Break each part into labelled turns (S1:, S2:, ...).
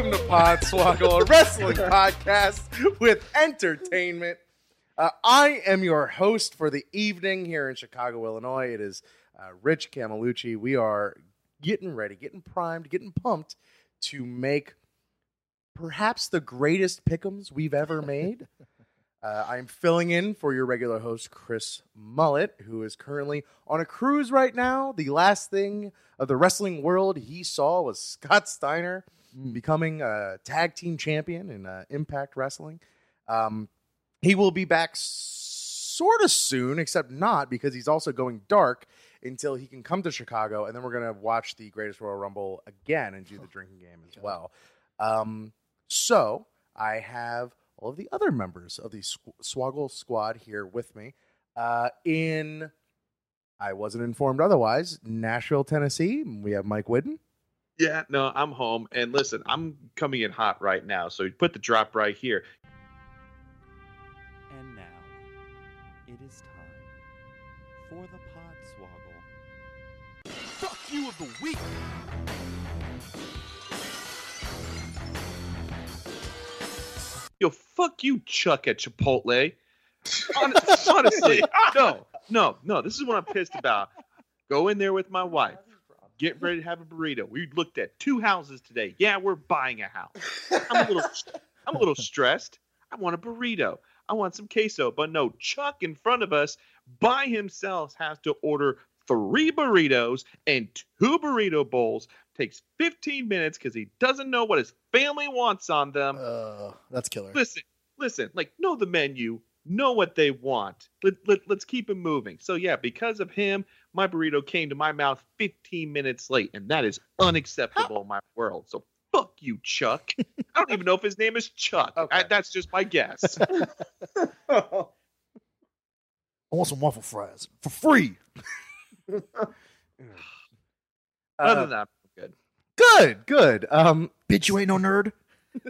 S1: Welcome to Podswoggle, a wrestling podcast with entertainment. Uh, I am your host for the evening here in Chicago, Illinois. It is uh, Rich Camelucci. We are getting ready, getting primed, getting pumped to make perhaps the greatest pickums we've ever made. Uh, I'm filling in for your regular host, Chris Mullet, who is currently on a cruise right now. The last thing of the wrestling world he saw was Scott Steiner becoming a tag team champion in uh, Impact Wrestling. Um, he will be back sort of soon, except not because he's also going dark until he can come to Chicago, and then we're gonna watch the Greatest Royal Rumble again and do the drinking game as well. Um, so I have all of the other members of the Sw- Swoggle Squad here with me. Uh, in I wasn't informed otherwise. Nashville, Tennessee. We have Mike Whidden.
S2: Yeah, no, I'm home. And listen, I'm coming in hot right now. So you put the drop right here.
S3: And now, it is time for the pod Podswoggle.
S1: Fuck you of the week.
S2: Yo, fuck you, Chuck at Chipotle. Honestly, no, no, no. This is what I'm pissed about. Go in there with my wife. Get ready to have a burrito. We looked at two houses today. Yeah, we're buying a house. I'm a little, I'm a little stressed. I want a burrito. I want some queso, but no. Chuck in front of us by himself has to order three burritos and two burrito bowls. Takes 15 minutes because he doesn't know what his family wants on them.
S4: Uh, that's killer.
S2: listen, listen, like know the menu, know what they want. Let, let, let's keep it moving. So yeah, because of him, my burrito came to my mouth 15 minutes late, and that is unacceptable in my world. So fuck you, Chuck. I don't even know if his name is Chuck.
S1: Okay.
S2: I- that's just my guess.
S4: I want some waffle fries for free.
S2: Other
S1: Uh,
S2: than that, good.
S1: good, good. Um,
S4: Bitch, you ain't no nerd.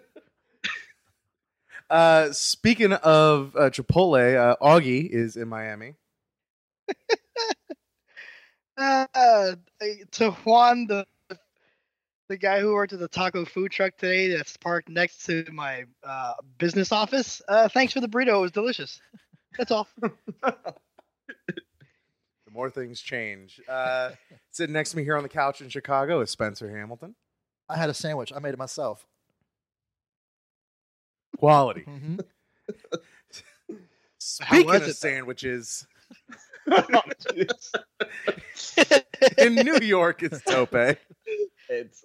S1: uh, speaking of uh, Chipotle, uh, Augie is in Miami.
S5: Uh, to Juan, the the guy who worked at the taco food truck today that's parked next to my uh, business office. Uh, thanks for the burrito; it was delicious. That's all.
S1: The more things change. Uh, sitting next to me here on the couch in Chicago is Spencer Hamilton.
S4: I had a sandwich. I made it myself.
S1: Quality.
S4: hmm
S1: Speaking
S5: was
S1: of
S5: it,
S1: sandwiches, in New York, it's Tope.
S6: it's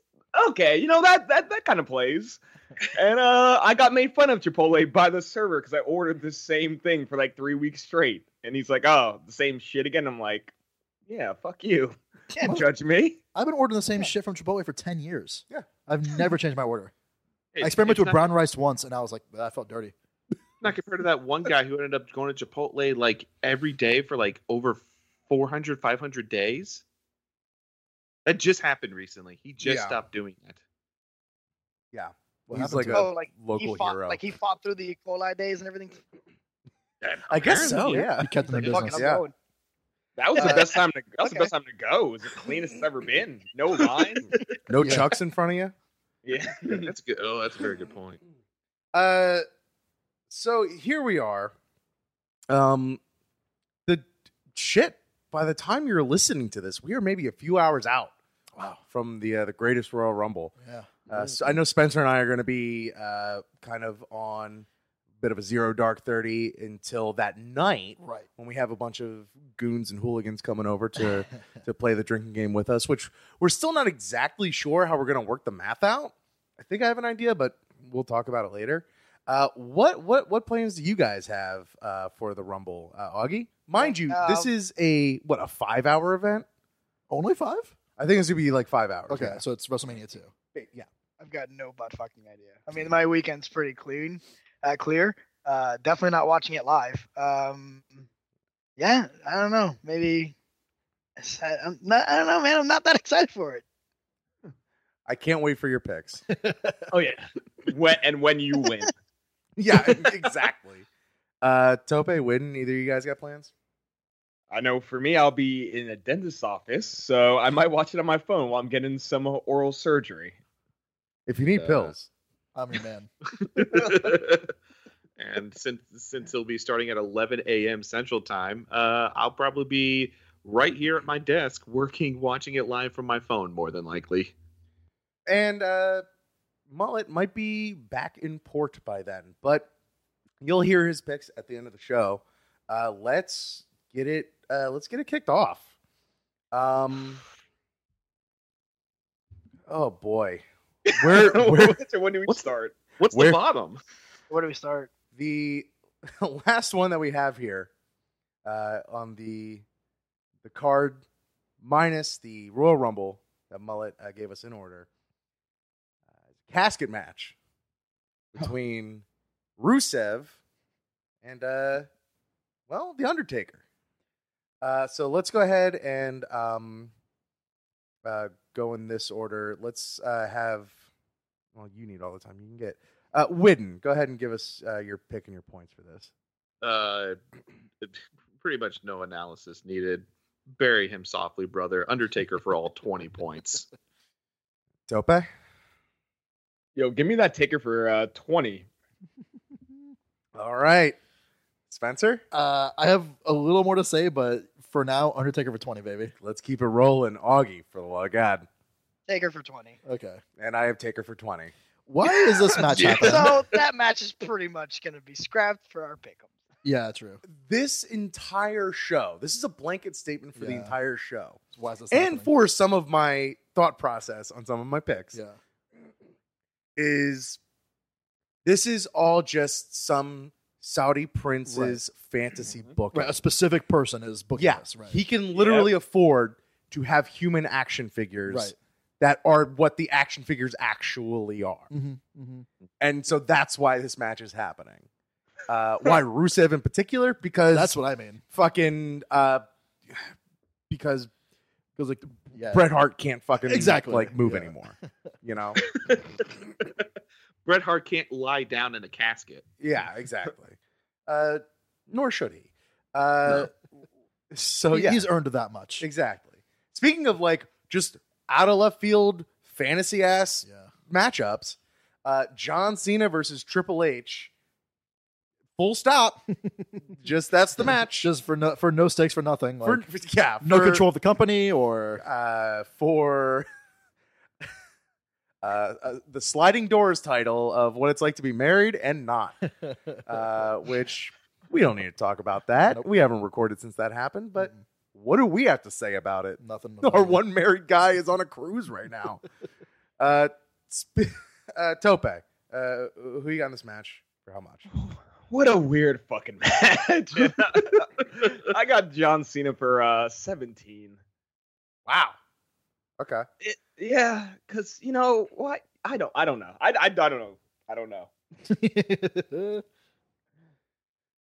S6: okay. You know that that that kind of plays. And uh, I got made fun of Chipotle by the server because I ordered the same thing for like three weeks straight, and he's like, "Oh, the same shit again." I'm like, "Yeah, fuck you. Can't judge me."
S4: I've been ordering the same shit from Chipotle for 10 years.
S1: Yeah.
S4: I've never changed my order. I experimented with
S2: not-
S4: brown rice once, and I was like, that felt dirty.
S2: Not compared to that one guy who ended up going to Chipotle like every day for like over 400, 500 days. That just happened recently. He just
S1: Yeah.
S2: stopped doing that.
S1: Yeah.
S4: What
S1: He's like
S4: to
S1: a
S5: oh, like
S1: local
S5: he fought,
S1: hero.
S5: like he fought through the E. coli days and everything.
S2: And
S1: I guess so, yeah.
S4: He kept them in
S5: Like, fuck it,
S4: business.
S1: Yeah.
S5: going.
S6: That was the best time to. That was the best time to go. It was the cleanest it's ever been. No line.
S1: No
S4: Yeah.
S1: chucks in front of you?
S6: yeah.
S2: That's good. Oh, that's a very good point.
S1: Uh, so here we are. Um, the shit. By the time you're listening to this, we are maybe a few hours out.
S4: Wow.
S1: From the uh, the greatest Royal Rumble.
S4: Yeah.
S1: Uh, so I know Spencer and I are going to be uh, kind of on a bit of a zero dark thirty until that night
S4: Right.
S1: when we have a bunch of goons and hooligans coming over to to play the drinking game with us. Which we're still not exactly sure how we're going to work the math out. I think I have an idea, but we'll talk about it later. Uh, what what what plans do you guys have uh, for the Rumble, uh, Augie? Mind you, this
S5: Um,
S1: is a what a five hour event.
S4: Only five?
S1: I think it's gonna be like five hours.
S4: Okay,
S1: yeah.
S4: so it's WrestleMania 2.
S1: yeah.
S5: I've got no butt fucking idea. I mean, my weekend's pretty clean, uh, clear. Uh, definitely not watching it live. Um, yeah, I don't know. Maybe I- I'm not, I don't know, man. I'm not that excited for it.
S1: I can't wait for your picks.
S6: Oh yeah. when and when you win.
S1: Yeah, exactly. Uh, Tope, Widden, either of you guys got plans?
S6: I know for me, I'll be in a dentist's office, so I might watch it on my phone while I'm getting some oral surgery.
S1: If you need
S2: Uh,
S1: pills,
S4: I'm your man.
S2: and since since it'll be starting at 11 a.m. Central Time, uh, I'll probably be right here at my desk working, watching it live from my phone, more than likely.
S1: and uh, Mullet might be back in port by then, but you'll hear his picks at the end of the show. Uh, let's get it. Uh, let's get it kicked off. Um. Oh boy, where where
S6: so when do we
S2: What's-
S6: start?
S2: What's
S1: Where-
S2: the bottom?
S5: Where do we start?
S1: the last one that we have here uh, on the the card minus the Royal Rumble that Mullet uh, gave us in order. Casket match between Rusev and uh, well, the Undertaker. Uh, so let's go ahead and um, uh, go in this order. Let's uh, have. Well, you need all the time you can get. Uh, Widden, go ahead and give us uh, your pick and your points for this.
S2: Uh, pretty much no analysis needed. Bury him softly, brother. Undertaker for all 20 points.
S1: Tope?
S6: Yo, give me that ticker for uh, 20.
S1: All right. Spencer?
S4: Uh, I have a little more to say, but for now, Undertaker for 20, baby.
S1: Let's keep it rolling. Augie, for the love of God.
S5: Taker for 20.
S4: Okay.
S1: And I have Taker for 20.
S4: Why is this match
S2: Yeah.
S4: happening?
S5: So that match is pretty much going to be scrapped for our pick 'em.
S4: yeah, true.
S1: This entire show, this is a blanket statement for the
S4: Yeah.
S1: entire show.
S4: Why is this
S1: And
S4: happening?
S1: for some of my thought process on some of my picks
S4: yeah,
S1: is this is all just some Saudi prince's fantasy book.
S4: right. A specific person is booking
S1: Yeah,
S4: this, right?
S1: he can literally afford to have human action figures
S4: right.
S1: that are what the action figures actually are.
S4: Mm-hmm, mm-hmm.
S1: And so that's why this match is happening. Uh, why Rusev in particular? Because
S4: That's what I mean.
S1: fucking uh, because because like
S4: Yeah.
S1: Bret Hart can't fucking
S4: Exactly,
S1: like move
S4: yeah.
S1: anymore. You know?
S2: Bret Hart can't lie down in a casket.
S1: yeah, exactly. Uh, nor should he. Uh, So
S4: He-
S1: yeah,
S4: he's earned that much.
S1: exactly. Speaking of like just out of left field fantasy ass
S4: Yeah.
S1: matchups, uh, John Cena versus Triple H. Full stop. just that's the match.
S4: Just for no for no stakes for nothing.
S1: for,
S4: Like,
S1: yeah,
S4: no
S1: for-
S4: control of the company or
S1: uh, for uh, uh, the sliding doors title of what it's like to be married and not, uh, which we don't need to talk about that.
S4: Nope.
S1: We haven't recorded since that happened, but what do we have to say about it?
S4: nothing.
S1: Our one married guy is on a cruise right now. uh, sp- uh, Tope, uh, who you got in this match for how much?
S6: What a weird fucking match. I got John Cena for uh, 17.
S1: Wow. Okay.
S6: It, yeah, because, you know, what? I don't, I don't know. I, I, I don't know. I don't know.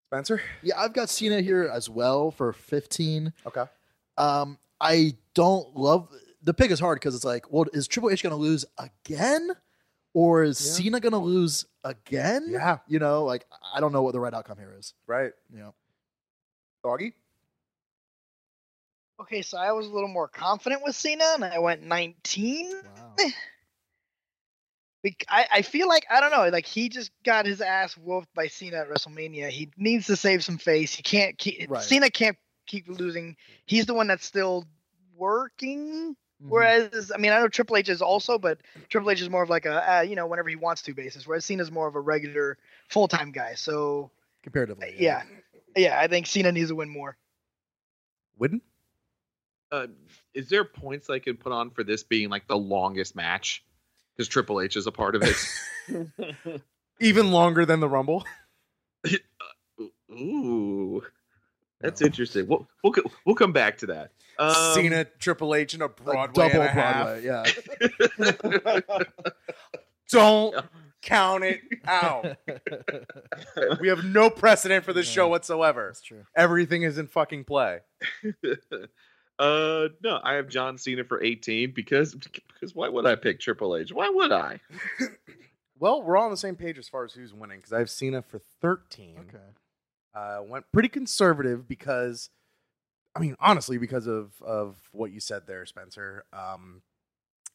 S1: Spencer?
S4: yeah, I've got Cena here as well for 15.
S1: Okay.
S4: Um, I don't love the pick is hard because it's like, well, is Triple H going to lose again, or is
S1: Yeah.
S4: Cena going to lose again?
S1: Yeah.
S4: you know, like I don't know what the right outcome here is.
S1: Right.
S4: You know,
S1: Doggy?
S5: Okay, so I was a little more confident with Cena, and I went 19.
S4: wow.
S5: I, I feel like I don't know, like he just got his ass wolfed by Cena at WrestleMania. He needs to save some face. He can't keep
S4: Right.
S5: Cena can't keep losing. He's the one that's still working.
S4: Mhm.
S5: Whereas I mean I know Triple H is also, but Triple H is more of like a uh, you know whenever he wants to basis. Whereas Cena's more of a regular full time guy. So
S4: comparatively,
S5: yeah, yeah, I think Cena needs to win more.
S1: Widden?
S2: Uh, is there points I could put on for this being like the longest match? Because Triple H is a part of it.
S1: Even longer than the Rumble.
S2: Ooh, that's
S4: No.
S2: interesting. We'll, we'll co- we'll come back to that. Um,
S1: Cena, Triple H, and a
S4: Like
S1: Broadway
S4: double
S1: and a half.
S4: Broadway. Yeah,
S1: Don't count it out. we have no precedent for this show whatsoever.
S4: That's true.
S1: Everything is in fucking play.
S2: uh, no, I have John Cena for 18 because because why would I pick Triple H? Why would I?
S1: Well, we're all on the same page as far as who's winning because I have Cena for 13.
S4: Okay.
S1: uh, went pretty conservative because, I mean, honestly, because of of what you said there, Spencer. Um,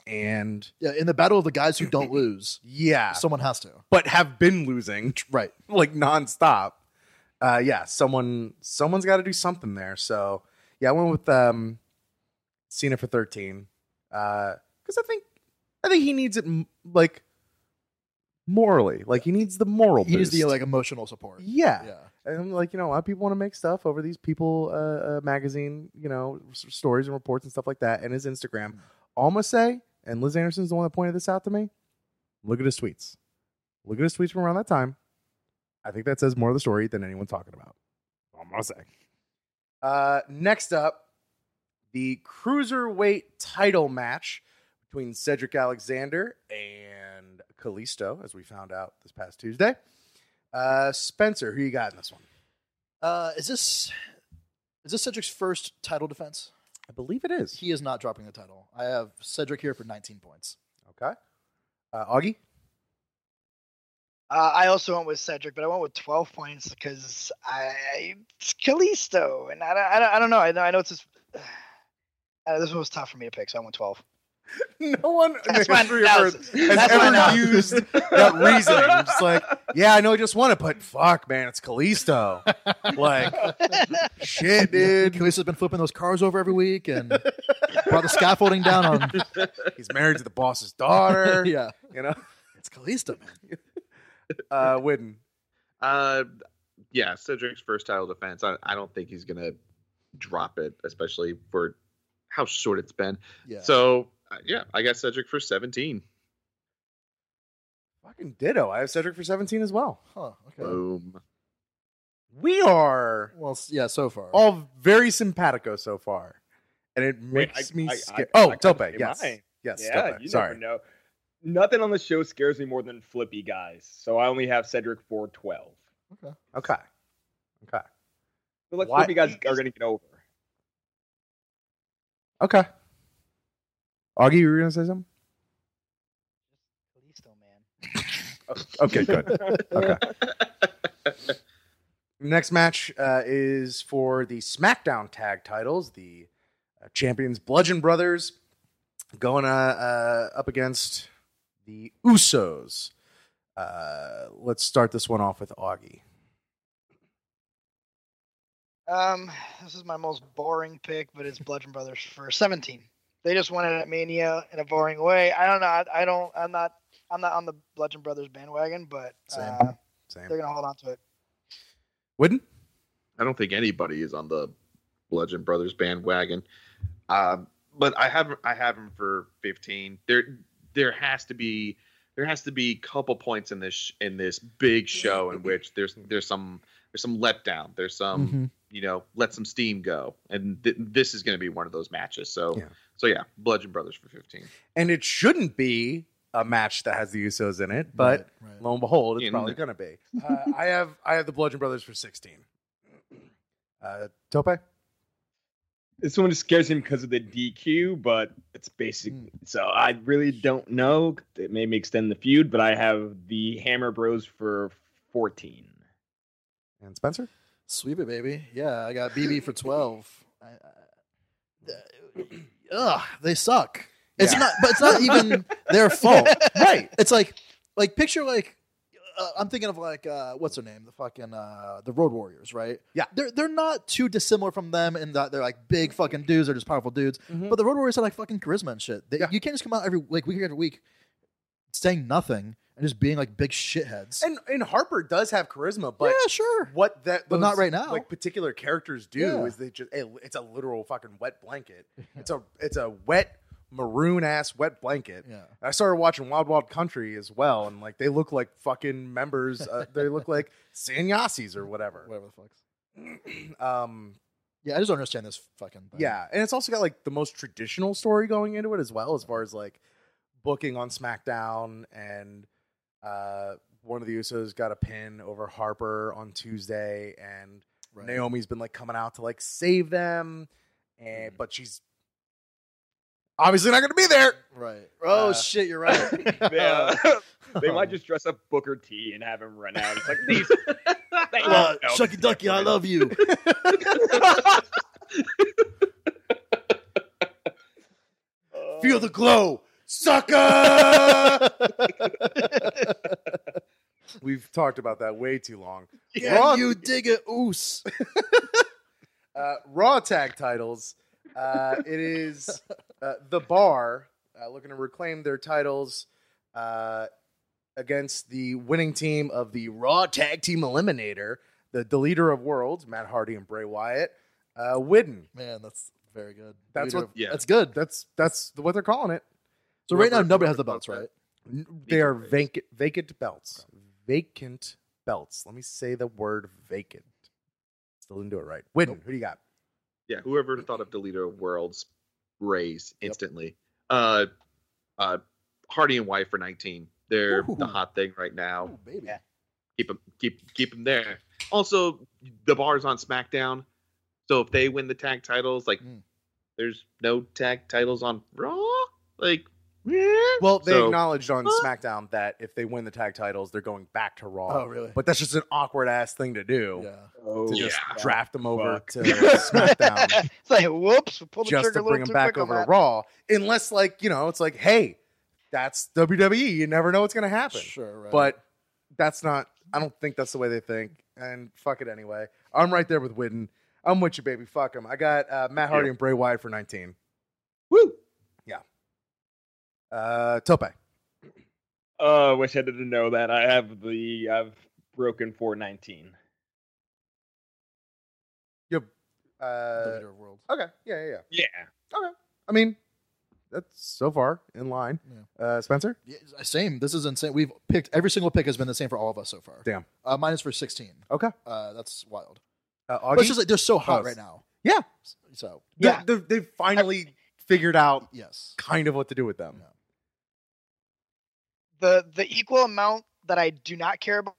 S1: and
S4: Yeah, in the battle of the guys who don't lose,
S1: yeah,
S4: someone has to.
S1: but have been losing
S4: Right.
S1: like nonstop. Uh, yeah, someone someone's got to do something there. So yeah, I went with um, Cena for thirteen because I think I think he needs it m- like morally, like he needs the moral.
S4: He needs the like emotional support.
S1: yeah.
S4: Yeah.
S1: And I'm like, you know, a lot of people want to make stuff over these people uh, uh, magazine, you know, s- stories and reports and stuff like that. And his Instagram, all I'm say, and Liz Anderson's the one that pointed this out to me. Look at his tweets. Look at his tweets from around that time. I think that says more of the story than anyone's talking about. All I'm gonna say. Uh, next up, the cruiserweight title match between Cedric Alexander and Kalisto, as we found out this past Tuesday. Uh, Spencer, who you got in this one?
S4: Uh, is this is this Cedric's first title defense?
S1: I believe it is.
S4: He is not dropping the title. I have Cedric here for 19 points.
S1: Okay. Uh, Augie?
S5: Uh, I also went with Cedric, but I went with 12 points because I it's Kalisto, and I don't, I don't, I don't know. I know, I know it's just. Uh, this one was tough for me to pick, so I went 12.
S1: No one in the history of Earth has
S5: That's
S1: ever used that reasoning. It's like, yeah, I know I just won it, but fuck, man, it's Kalisto. like, shit, dude.
S4: Kalisto's been flipping those cars over every week and brought the scaffolding down on.
S1: He's married to the boss's daughter.
S4: yeah,
S1: You know?
S4: it's Kalisto, man.
S1: Uh, Widden.
S2: Uh, yeah, Cedric's first title defense. I, I don't think he's gonna drop it, especially for how short it's been.
S4: Yeah.
S2: So yeah, I got Cedric for 17.
S1: Fucking ditto. I have Cedric for 17 as well.
S4: huh, okay.
S2: Boom.
S1: We are
S4: Well, s- yeah, so far.
S1: all very simpatico so far. And it
S6: Wait,
S1: makes
S6: I-
S1: me
S6: I-
S1: scared. Oh,
S6: I gotta
S1: Tope.
S6: say
S1: Yes.
S6: mine.
S1: Yes,
S6: yeah,
S1: Tope.
S6: you
S1: Sorry.
S6: never know. Nothing on the show scares me more than flippy guys, so I only have Cedric for 12.
S1: Okay. Okay.
S6: I feel like
S1: Why-
S6: flippy guys are going to get over.
S1: Okay. Augie, you were going to say something?
S5: Kalisto, man.
S1: Okay, good. Okay. Next match uh, is for the SmackDown Tag Titles. The uh, champions Bludgeon Brothers going uh, uh, up against the Usos. Uh, let's start this one off with Augie.
S5: Um, this is my most boring pick, but it's Bludgeon Brothers for 17. They just won it at Mania in a boring way. I don't know. I, I don't. I'm not. I'm not on the Bludgeon Brothers bandwagon, but
S4: Same.
S5: uh,
S1: Same.
S5: they're gonna hold on to it.
S1: Widden?
S2: I don't think anybody is on the Bludgeon Brothers bandwagon. Um, but I have I have him for 15. There there has to be there has to be a couple points in this sh- in this big show in which there's there's some there's some letdown. There's some
S4: Mhm.
S2: You know let some steam go, and th- this is going to be one of those matches. So
S1: Yeah.
S2: so yeah, Bludgeon Brothers for 15.
S1: And it shouldn't be a match that has the Usos in it, but
S4: Right, right.
S1: lo and behold, it's
S2: In-
S1: probably going to be. Uh, I have I have the Bludgeon Brothers for 16. Uh, Tope?
S6: This one just scares him because of the DQ, but it's basic.
S1: Hmm.
S6: So I really don't know. It made me extend the feud, but I have the Hammer Bros for 14.
S1: And Spencer?
S4: Sweep it, baby. Yeah, I got BB for 12. I, I, ugh, they suck. It's
S1: Yeah.
S4: not, but it's not even their fault.
S1: Right.
S4: It's like, like picture like, uh, I'm thinking of like, uh, what's her name? The fucking uh, the Road Warriors, right?
S1: Yeah.
S4: they're they're not too dissimilar from them in that they're like big fucking dudes. They're just powerful dudes.
S1: Mhm.
S4: But the Road Warriors have like fucking charisma and shit. They,
S1: Yeah.
S4: You can't just come out every like week after week saying nothing and just being like big shitheads.
S1: And and Harper does have charisma, but
S4: yeah, sure.
S1: what that
S4: But not right now.
S1: like particular characters do
S4: Yeah.
S1: is they just it's a literal fucking wet blanket. It's a it's a wet maroon ass wet blanket.
S4: Yeah.
S1: I started watching Wild Wild Country as well, and like they look like fucking members. Uh, they look like sannyasis or whatever.
S4: Whatever the fuck.
S1: Um,
S4: Yeah, I just don't understand this fucking thing.
S1: yeah, and it's also got like the most traditional story going into it as well, as far as like booking on SmackDown and Uh, one of the Usos got a pin over Harper on Tuesday, and
S4: Right.
S1: Naomi's been like coming out to like save them,
S4: Mm.
S1: and but she's obviously not going to be there.
S4: Right. Oh
S1: Uh,
S4: shit, you're right.
S6: Yeah. they might just dress up Booker T and have him run out. It's like these. they
S4: Uh. Shucky Ducky, I love you.
S1: Feel the glow, sucker. We've talked about that way too long. Raw,
S4: you dig it, oos?
S1: uh, Raw tag titles. Uh, it is uh, the Bar uh, looking to reclaim their titles uh, against the winning team of the Raw Tag Team Eliminator, the Deleter of Worlds, Matt Hardy and Bray Wyatt. Uh, Widden.
S4: Man, that's very good.
S1: That's
S4: Leader
S1: what-
S4: of-
S2: Yeah.
S4: That's good.
S1: That's that's what they're calling it.
S4: So right now nobody has the belts, right?
S1: They are
S2: Vacant
S1: vacant vacant belts. Vacant belts. Let me say the word vacant. Still didn't do it right. Widden, who do you got?
S2: Yeah, whoever thought of Deleter of Worlds raise instantly. Uh, uh, Hardy and Wyatt for 19. They're the hot thing right now.
S4: Oh, baby.
S5: Yeah.
S2: Keep them, keep keep them there. Also, the bar's on SmackDown, so if they win the tag titles, like
S4: Mm.
S2: there's no tag titles on Raw. Like, yeah.
S1: Well, they
S2: So-
S1: acknowledged on
S2: Huh?
S1: SmackDown that if they win the tag titles, they're going back to Raw.
S4: Oh, really?
S1: But that's just an awkward ass thing to do.
S4: Yeah.
S6: Oh,
S1: To just
S2: Yeah.
S1: draft them over
S6: Fuck.
S1: to SmackDown
S5: it's like, whoops, we pulled the
S1: just
S5: trigger
S1: to
S5: a little
S1: bring them
S5: too
S1: back
S5: quick on
S1: over to
S5: that.
S1: Raw. Unless, like, you know, it's like, hey, that's WWE. You never know what's going to happen.
S4: Sure, right.
S1: But that's not, I don't think that's the way they think. And fuck it anyway. I'm right there with Widden. I'm with you, baby. Fuck them. I got uh, Matt Hardy
S2: Yeah.
S1: and Bray Wyatt for 19.
S2: Woo!
S1: Uh, Tope.
S6: Uh, wish I didn't know that. I have the I've broken 419.
S1: You
S4: the
S1: uh,
S4: leader of world.
S1: okay. Yeah, yeah, yeah.
S6: Yeah.
S1: I mean, that's so far in line. Uh, Spencer?
S4: Yeah, same. This is insane. We've picked every single pick has been the same for all of us so far.
S1: Damn.
S4: Uh, mine is for sixteen.
S1: Okay.
S4: Uh, that's wild.
S1: Uh,
S4: But it's just like they're so hot
S1: Close.
S4: right now.
S1: Yeah.
S4: So
S5: Yeah.
S1: They- They've finally figured out
S4: yes.
S1: kind of what to do with them.
S5: The the equal amount that I do not care about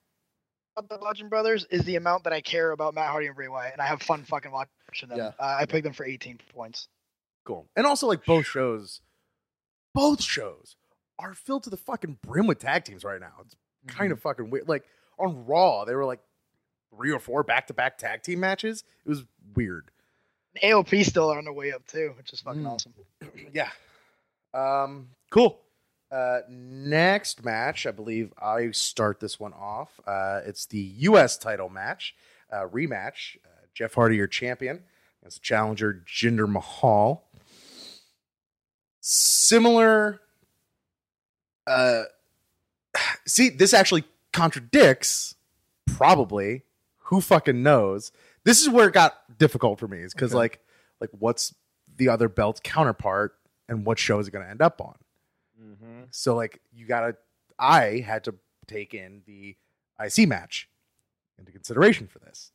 S5: the Bludgeon Brothers is the amount that I care about Matt Hardy and Bray Wyatt, and I have fun fucking watching them.
S4: Yeah.
S5: Uh, I picked them for 18 points.
S1: Cool. And also, like, both shows, both shows are filled to the fucking brim with tag teams right now. It's kind of fucking weird. Like, on Raw, they were like three or four back to back tag team matches. It was weird.
S5: AOP still are on their way up too, which is fucking
S4: Mm.
S5: awesome.
S1: yeah. Um, cool. Uh, next match, I believe I start this one off. Uh, it's the U.S. title match, uh, rematch. Uh, Jeff Hardy, your champion, against the challenger Jinder Mahal. Similar. Uh, see, this actually contradicts. Probably, who fucking knows? This is where it got difficult for me. Is because
S4: Okay.
S1: like, like what's the other belt's counterpart, and what show is it going to end up on?
S6: Mm-hmm.
S1: So like you gotta I had to take in the IC match into consideration for this.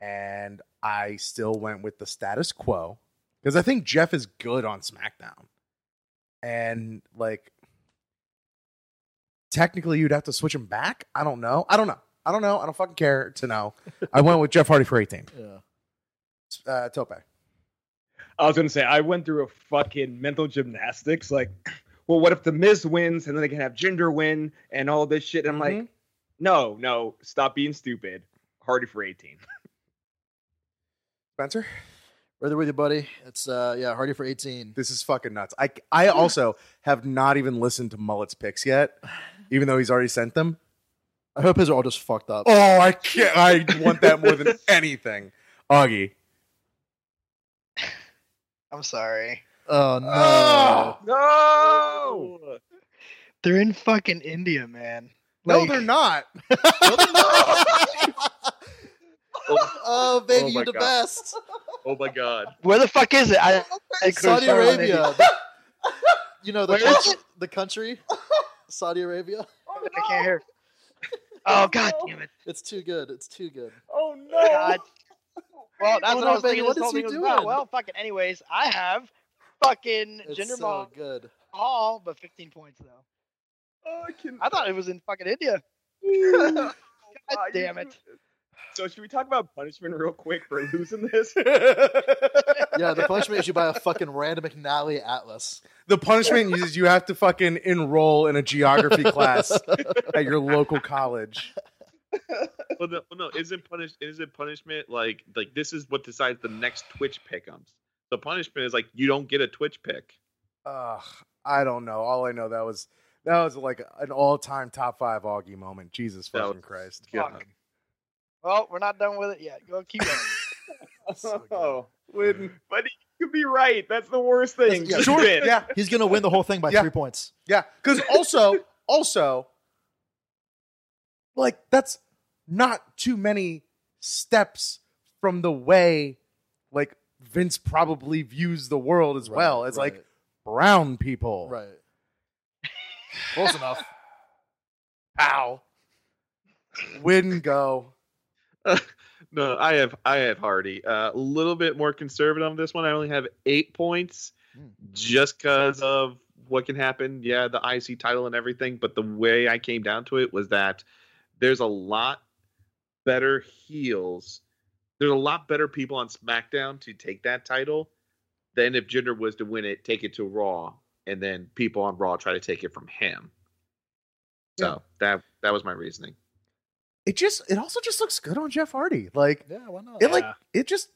S1: And I still went with the status quo. Because I think Jeff is good on SmackDown. And like technically you'd have to switch him back. I don't know. I don't know. I don't know. I don't fucking care to know. I went with Jeff Hardy for 18.
S4: Yeah.
S1: Uh Tope.
S6: I was gonna say I went through a fucking mental gymnastics. Like, well, what if the Miz wins and then they can have Jinder win and all this shit? And I'm like,
S1: Mhm.
S6: no, no, stop being stupid. Hardy for 18.
S1: Spencer?
S4: Brother with you, buddy. It's uh yeah, Hardy for eighteen.
S1: This is fucking nuts. I I also have not even listened to Mullet's picks yet, even though he's already sent them.
S4: I hope his are all just fucked up.
S1: Oh, I can't. I want that more than anything. Augie.
S5: I'm sorry.
S4: Oh no.
S1: Oh!
S6: No.
S5: They're in fucking India, man.
S1: No,
S5: Like,
S1: they're not.
S4: Oh, oh, baby,
S2: Oh
S4: you're the
S2: God.
S4: best.
S2: Oh my god.
S5: Where the fuck is it? I, I
S4: Saudi Arabia. you know the country, the country? Saudi Arabia.
S5: Oh, I can't hear. Oh, oh god damn it!
S4: It's too good. It's too good.
S1: Oh no.
S5: God. Well, that's
S4: Oh,
S5: what
S4: no,
S5: I was
S4: baby,
S5: thinking.
S4: what
S5: this whole
S4: he
S5: thing was about.
S4: doing?
S5: Well, fucking. Anyways, I have fucking
S4: It's
S5: Jinder
S4: so
S5: Mahal,
S4: good.
S5: All but 15 points though.
S6: Oh, I, can...
S5: I thought it was in fucking India.
S6: God
S5: damn it.
S6: So should we talk about punishment real quick for losing this?
S4: Yeah, the punishment is you buy a fucking random McNally Atlas.
S1: the punishment is you have to fucking enroll in a geography class at your local college.
S2: well, no, well, no, isn't punish isn't punishment like like this is what decides the next Twitch pickums. The punishment is like you don't get a Twitch pick.
S1: Ugh, I don't know. All I know that was that was like an all-time top five Augie moment. Jesus
S2: That
S1: fucking
S2: was-
S1: Christ.
S5: Fuck. Well, we're not done with it yet. Go keep going.
S6: oh,
S1: Win.
S6: but you could be right. That's the worst thing.
S4: Yeah,
S1: Sure.
S6: win.
S1: Yeah.
S4: He's gonna win the whole thing by
S1: Yeah.
S4: three points.
S1: Yeah. Because also, also, like that's not too many steps from the way like Vince probably views the world as well
S4: Right,
S1: as
S4: right,
S1: like brown people.
S4: right. Close enough.
S1: Ow. Win go.
S2: No, I have I have Hardy. Uh, a little bit more conservative on this one. I only have eight points,
S4: Hmm.
S2: just because of what can happen. Yeah, the IC title and everything. But the way I came down to it was that there's a lot better heels. There's a lot better people on SmackDown to take that title than if Jinder was to win it, take it to Raw, and then people on Raw try to take it from him. So that that was my reasoning.
S1: It just it also just looks good on Jeff Hardy. Like
S4: Yeah, why not?
S1: it like it just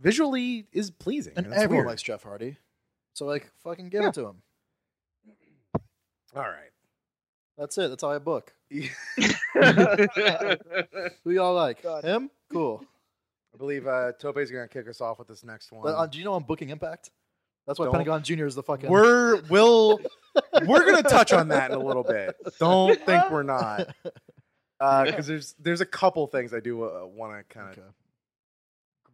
S1: visually is pleasing.
S4: and
S1: it's
S4: everyone
S1: weird.
S4: likes Jeff Hardy. So like fucking give
S1: Yeah.
S4: it to him.
S1: All right.
S4: That's it. That's all I book.
S1: I
S4: Who y'all like?
S5: God.
S4: Him? Cool.
S1: I believe uh Tope's gonna kick us off with this next one.
S4: But, uh, do you know I'm booking Impact? That's why
S1: Don't-
S4: Pentagon Junior is the fucking.
S1: We're we'll we're gonna touch on that in a little bit. Don't think we're not, because there's there's a couple things I do uh, want to kind of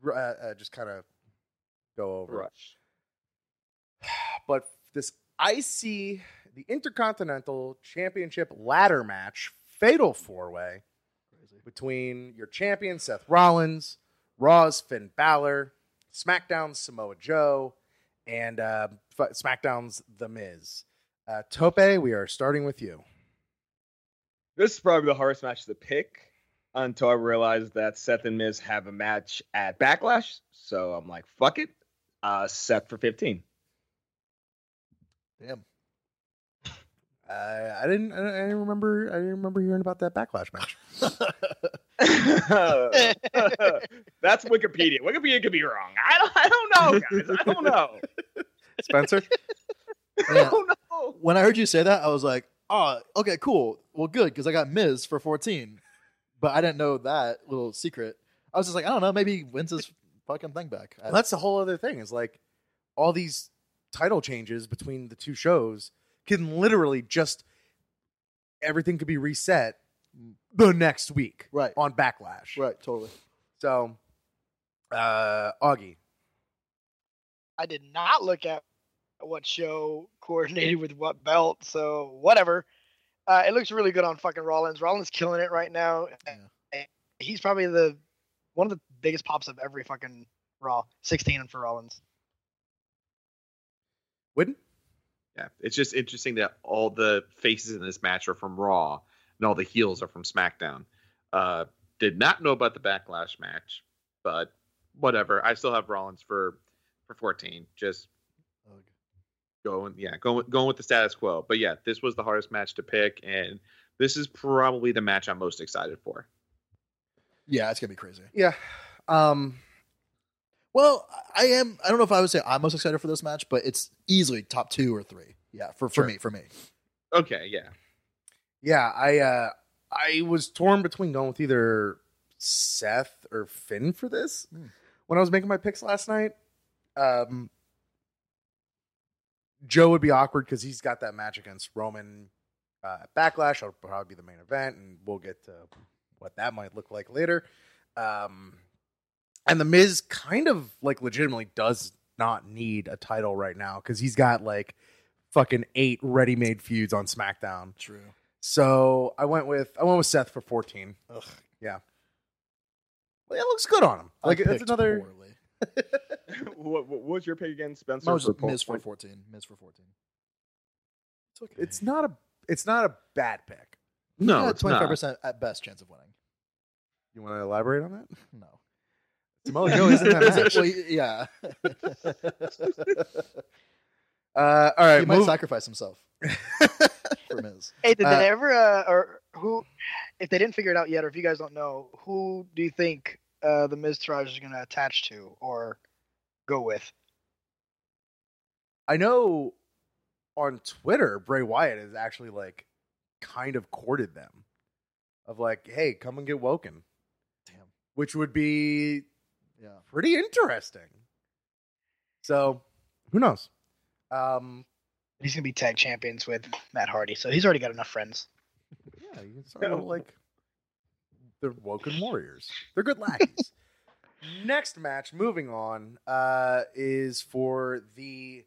S4: Okay.
S1: uh, uh, just kind of go over.
S6: Rush.
S1: But this IC the Intercontinental Championship ladder match, fatal four way between your champion Seth Rollins, Raw's Finn Balor, SmackDown Samoa Joe, and uh, SmackDown's The Miz. Uh, Tope, we are starting with you.
S6: This is probably the hardest match to pick until I realized that Seth and Miz have a match at Backlash. So I'm like, fuck it. Uh, Seth for 15.
S4: Damn.
S1: Uh, I didn't. I didn't remember. I didn't remember hearing about that backlash match.
S6: That's Wikipedia. Wikipedia could be wrong. I don't, I don't know, guys. I don't know.
S1: Spencer,
S6: I
S4: Yeah.
S6: don't know.
S4: when I heard you say that, I was like, oh, okay, cool. Well, good, because I got Miz for 14. But I didn't know that little secret. I was just like, I don't know, maybe he wins his fucking thing back.
S1: Well, that's the whole other thing. Is like all these title changes between the two shows can literally just everything could be reset the next week
S4: right,
S1: on Backlash.
S4: right, totally.
S1: So, uh, Augie,
S5: I did not look at what show coordinated with what belt, so whatever. Uh, it looks really good on fucking Rollins. Rollins killing it right now.
S4: Yeah.
S5: He's probably the one of the biggest pops of every fucking Raw. 16 for Rollins.
S1: Widden.
S2: Yeah, it's just interesting that all the faces in this match are from Raw and all the heels are from SmackDown. Uh, did not know about the Backlash match, but whatever. I still have Rollins for for 14. Just
S4: Ugh.
S2: going, yeah, going going with the status quo. But yeah, this was the hardest match to pick, and this is probably the match I'm most excited for.
S4: Yeah, it's going to be crazy.
S1: Yeah. Um.
S4: Well, I am. I don't know if I would say I'm most excited for this match, but it's easily top two or three. Yeah, for, for
S1: Sure.
S4: me, for me.
S2: Okay, yeah.
S1: Yeah. I. Uh. I was torn between going with either Seth or Finn for this
S4: Hmm.
S1: when I was making my picks last night. Um. Joe would be awkward because he's got that match against Roman uh, Backlash. It'll probably be the main event, and we'll get to what that might look like later. Um, and the Miz kind of like legitimately does not need a title right now because he's got like fucking eight ready-made feuds on SmackDown.
S4: True.
S1: So I went with I went with Seth for fourteen.
S4: Ugh.
S1: Well, it looks good on him.
S4: I
S1: Like it's another.
S4: poorly.
S6: what, what was your pick again, Spencer?
S4: Mine was
S6: for
S4: Miz for 14. Miz for 14. It's okay.
S1: It's not a. it's not a bad pick.
S2: No,
S4: twenty five percent at best chance of winning.
S1: You want to elaborate on that?
S4: No.
S1: Samoa Joe isn't that match.
S4: well, yeah.
S1: Uh, all right,
S4: he might sacrifice himself for Miz.
S5: Hey, did
S1: Uh,
S5: they ever, uh, or who, if they didn't figure it out yet, or if you guys don't know, who do you think uh, the Miztourage is going to attach to or go with?
S1: I know on Twitter, Bray Wyatt has actually like kind of courted them of like, hey, come and get woken,
S4: Damn.
S1: which would be
S4: Yeah.
S1: pretty interesting. So, who knows? Um,
S5: He's going to be tag champions with Matt Hardy, so he's already got enough friends.
S1: yeah, you can sort of like the Woken Warriors. They're good lackeys. Next match, moving on, uh, is for the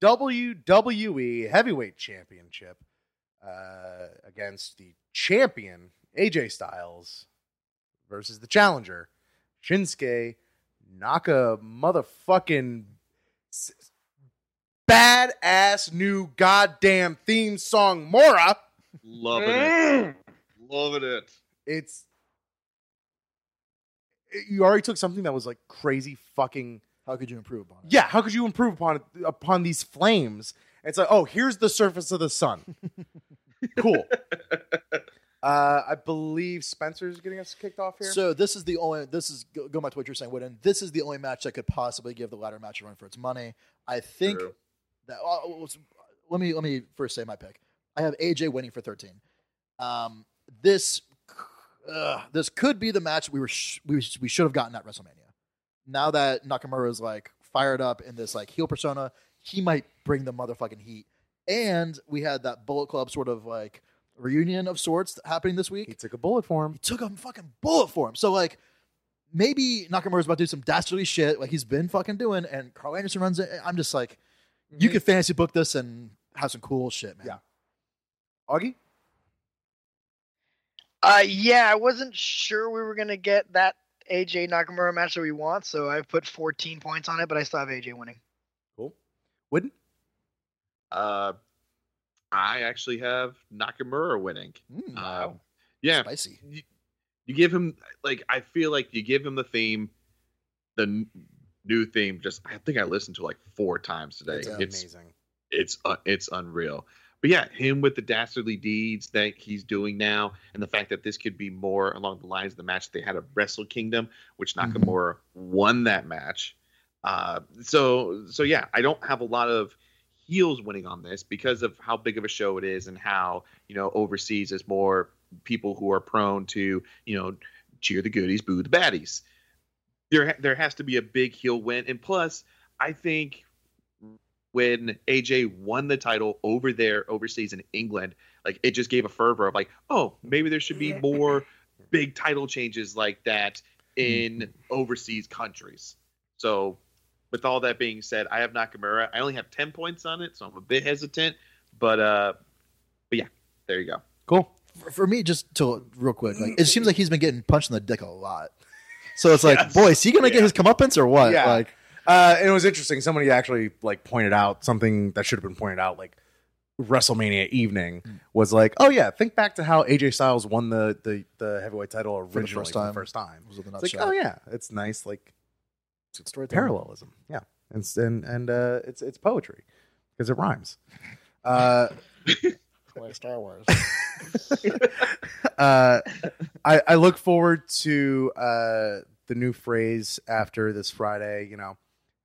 S1: WWE Heavyweight Championship uh, against the champion AJ Styles versus the challenger Shinsuke Naka motherfucking s- badass new goddamn theme song Mora.
S2: Loving it. Mm. Loving it.
S1: It's you already took something that was like crazy fucking
S4: How could you improve upon it?
S1: yeah. How could you improve upon it, upon these flames? It's like oh, here's the surface of the sun. cool. Uh, I believe Spencer's getting us kicked off here.
S4: So this is the only. This is go, go back to what you're saying, Widden. This is the only match that could possibly give the ladder match a run for its money. I think
S2: True.
S4: that. Uh, let's- let me let me first say my pick. I have AJ winning for 13. Um, this uh, this could be the match we were sh- we we should have gotten at WrestleMania. Now that Nakamura is like fired up in this like heel persona, he might bring the motherfucking heat. And we had that Bullet Club sort of like reunion of sorts happening this week
S1: he took a bullet for him.
S4: he took a fucking bullet for him. So like maybe Nakamura's about to do some dastardly shit like he's been fucking doing, and Karl Anderson runs it. I'm just like, you could fantasy book this and have some cool shit, man.
S1: Yeah. Augie.
S5: Uh, yeah, I wasn't sure we were going to get that AJ Nakamura match that we want, so I put 14 points on it, but I still have AJ winning.
S1: Cool. Wouldn't?
S2: Uh, I actually have Nakamura winning.
S4: Mm,
S2: Um, yeah,
S4: Spicy.
S2: you, you give him like I feel like you give him the theme, the n- new theme. Just I think I listened to it like four times today.
S1: It's
S2: It's
S1: amazing.
S2: it's uh, it's unreal. But yeah, him with the dastardly deeds that he's doing now, and the fact that this could be more along the lines of the match they had at Wrestle Kingdom, which
S4: Mhm.
S2: Nakamura won that match. Uh, so so yeah, I don't have a lot of heels winning on this because of how big of a show it is and how you know overseas is more people who are prone to you know cheer the goodies, boo the baddies. There there has to be a big heel win, and plus I think when AJ won the title over there overseas in England, like it just gave a fervor of like, oh, maybe there should be more big title changes like that in mm-hmm. overseas countries. So, with all that being said, I have Nakamura. I only have ten points on it, so I'm a bit hesitant. But uh, but yeah, there you go.
S1: Cool.
S4: For, for me, just to real quick, like it seems like he's been getting punched in the dick a lot. So it's like,
S2: Yes.
S4: boy, is he gonna
S2: Yeah.
S4: get his comeuppance or what?
S1: Yeah.
S4: Like,
S1: Uh, it was interesting. Somebody actually like pointed out something that should have been pointed out, like WrestleMania evening
S4: Hmm.
S1: was like, oh yeah, think back to how AJ Styles won the the, the heavyweight title originally
S4: the first time.
S1: the first time.
S4: was with a
S1: It's like,
S4: nutshell.
S1: oh yeah, it's nice, like
S4: It's a good storytelling.
S1: Parallelism. Yeah, and and and uh, it's it's poetry because it rhymes. Uh,
S4: Like Star Wars.
S1: uh, I, I look forward to uh, the new phrase after this Friday. You know,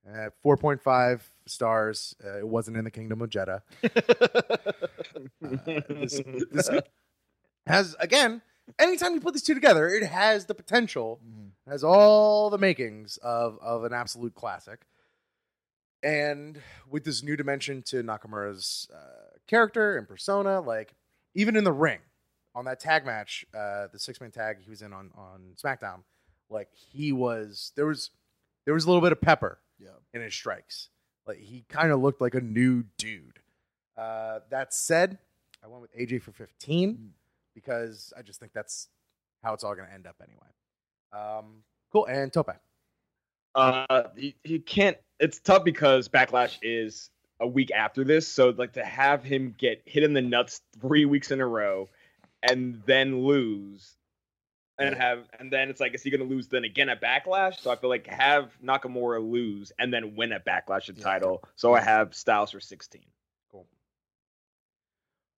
S1: uh, four point five stars. Uh, it wasn't in the Kingdom of Jeddah. this, this has again. Anytime you put these two together, it has the potential,
S4: Mhm.
S1: Has all the makings of of an absolute classic. And with this new dimension to Nakamura's uh, character and persona, like even in the ring on that tag match, uh, the six man tag he was in on on SmackDown, like he was there was there was a little bit of pepper
S4: Yeah.
S1: in his strikes. Like he kind of looked like a new dude. Uh, that said, I went with AJ for 15 because I just think that's how it's all going to end up anyway. Um, cool. And Tope.
S6: Uh, you, you can't. It's tough because Backlash is a week after this. So like to have him get hit in the nuts three weeks in a row and then lose. And have and then it's like, is he gonna lose then again at Backlash? So I feel like have Nakamura lose and then win at Backlash the
S4: Yeah.
S6: title. So I have Styles for 16.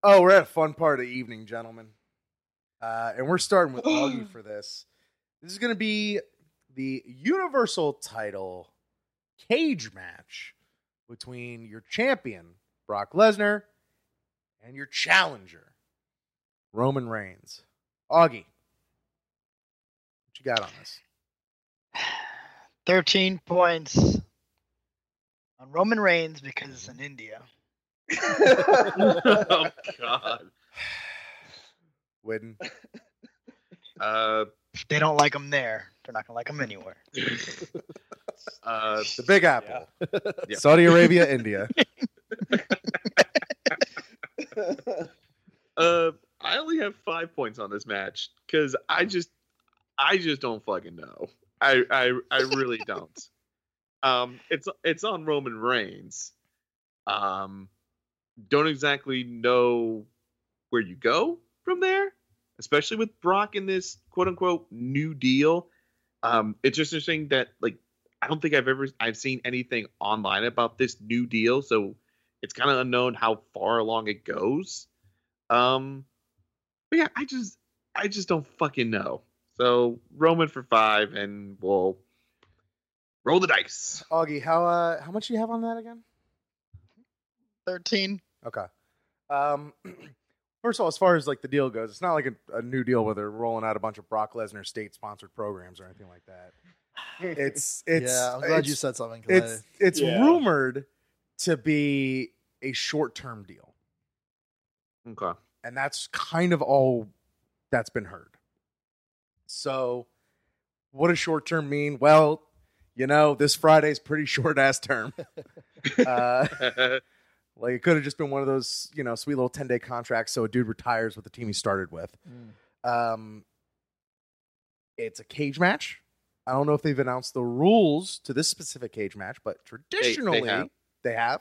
S1: Oh, we're at a fun part of the evening, gentlemen. Uh, and we're starting with Augie for this. This is going to be the Universal title cage match between your champion, Brock Lesnar, and your challenger, Roman Reigns. Augie, what you got on this?
S5: 13 points on Roman Reigns because it's in India.
S2: oh God.
S1: Widden.
S2: Uh,
S5: If they don't like them there, they're not gonna like them anywhere.
S2: uh,
S1: The Big Apple.
S2: Yeah.
S1: Saudi Arabia, India.
S2: uh, I only have five points on this match because I just, I just don't fucking know. I, I, I really don't. Um, it's it's on Roman Reigns. Um, don't exactly know where you go from there, especially with Brock in this quote unquote new deal. Um, it's just interesting that like I don't think I've ever I've seen anything online about this new deal, so it's kind of unknown how far along it goes. Um, but yeah, I just I just don't fucking know. So Roman for five, and we'll roll the dice.
S1: Augie, how uh, how much do you have on that again?
S5: 13.
S1: Okay. Um, first of all, as far as like the deal goes, it's not like a, a new deal where they're rolling out a bunch of Brock Lesnar state-sponsored programs or anything like that. It's it's
S4: yeah, I'm glad you said something.
S1: It's it's
S6: Yeah.
S1: rumored to be a short-term deal,
S2: Okay.
S1: and that's kind of all that's been heard. So, what does short-term mean? Well, you know, this Friday's pretty short-ass term. uh, Like it could have just been one of those, you know, sweet little ten day contracts. So a dude retires with the team he started with.
S4: Mm.
S1: Um, it's a cage match. I don't know if they've announced the rules to this specific cage match, but traditionally they have.
S2: have.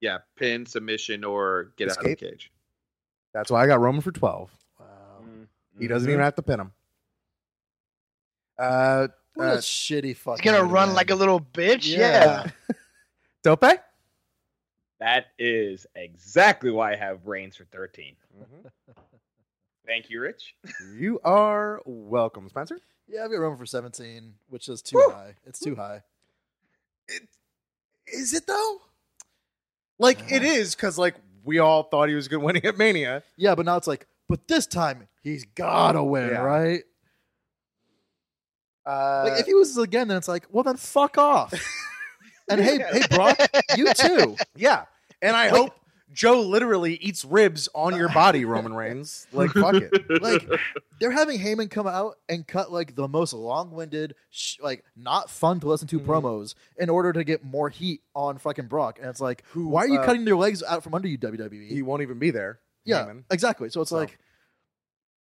S2: yeah, pin, submission, or get out of the cage.
S1: That's why I got Roman for twelve.
S4: Wow.
S1: He doesn't even have to pin him. Uh,
S4: What
S1: Uh,
S4: a shitty fucking.
S5: He's gonna
S4: way
S5: run
S4: win.
S5: like a little bitch.
S4: Yeah.
S5: Yeah.
S1: Dope.
S6: That is exactly why I have Reigns for 13. Thank you, Rich.
S1: You are welcome, Spencer.
S4: Yeah, I've got Roman for 17, which is too
S1: Woo.
S4: high. It's too high.
S1: Is it though? Like it is because like we all thought he was good winning at Mania.
S4: Yeah, but now it's like, but this time he's gotta win,
S1: Yeah.
S4: right?
S1: Uh,
S4: Like if he loses again, then it's like, well, then fuck off. and hey, hey, Brock, you too.
S1: Yeah. And I hope Joe literally eats ribs on your body, Roman Reigns. Like, fuck it.
S4: Like they're having Heyman come out and cut like the most long-winded, sh- like not fun to listen to
S1: Mhm.
S4: promos in order to get more heat on fucking Brock. And it's like,
S1: Who,
S4: why are you
S1: uh,
S4: cutting their legs out from under you, WWE?
S1: He won't even be there.
S4: Yeah,
S1: Heyman.
S4: exactly. So it's
S1: So-
S4: like,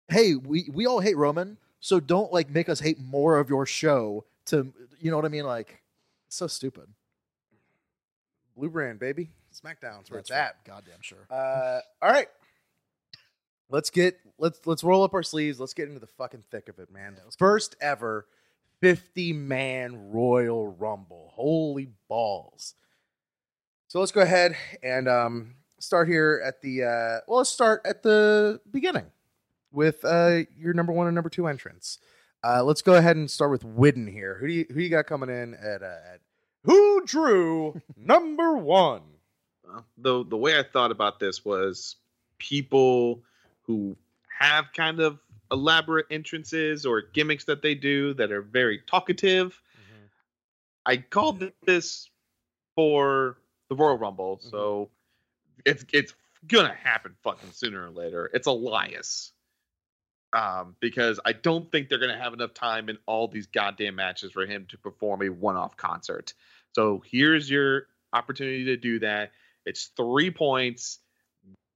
S4: hey, we we all hate Roman, so don't like make us hate more of your show. To you know what I mean? Like, so stupid.
S1: Blue brand, baby. SmackDown's where it's
S4: right.
S1: at.
S4: Goddamn sure.
S1: Uh, all right. Let's get let's let's roll up our sleeves. Let's get into the fucking thick of it, man.
S4: Yeah, let's go.
S1: First ever 50 man Royal Rumble. Holy balls. So let's go ahead and um, start here at the uh, well, let's start at the beginning with uh, your number one and number two entrants. Uh, let's go ahead and start with Widden here. Who do you who you got coming in at, uh, at who drew number one?
S2: The the way I thought about this was people who have kind of elaborate entrances or gimmicks that they do that are very talkative. I called this for the Royal Rumble, so it's it's gonna happen fucking sooner or later. It's Elias. Um, because I don't think they're gonna have enough time in all these goddamn matches for him to perform a one-off concert. So here's your opportunity to do that. It's three points.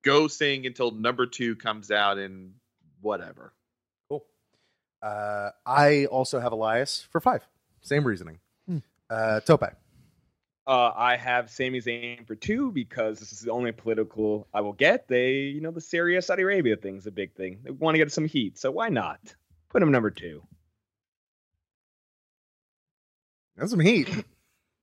S2: Go sing until number two comes out and whatever.
S1: Cool. Uh, I also have Elias for five. Same reasoning.
S4: Hmm.
S1: Uh, Tope.
S6: Uh, I have Sami Zayn for two because this is the only political I will get. They, you know, the Syria Saudi Arabia thing's a big thing. They want to get some heat, so why not? Put him number two.
S1: That's some heat.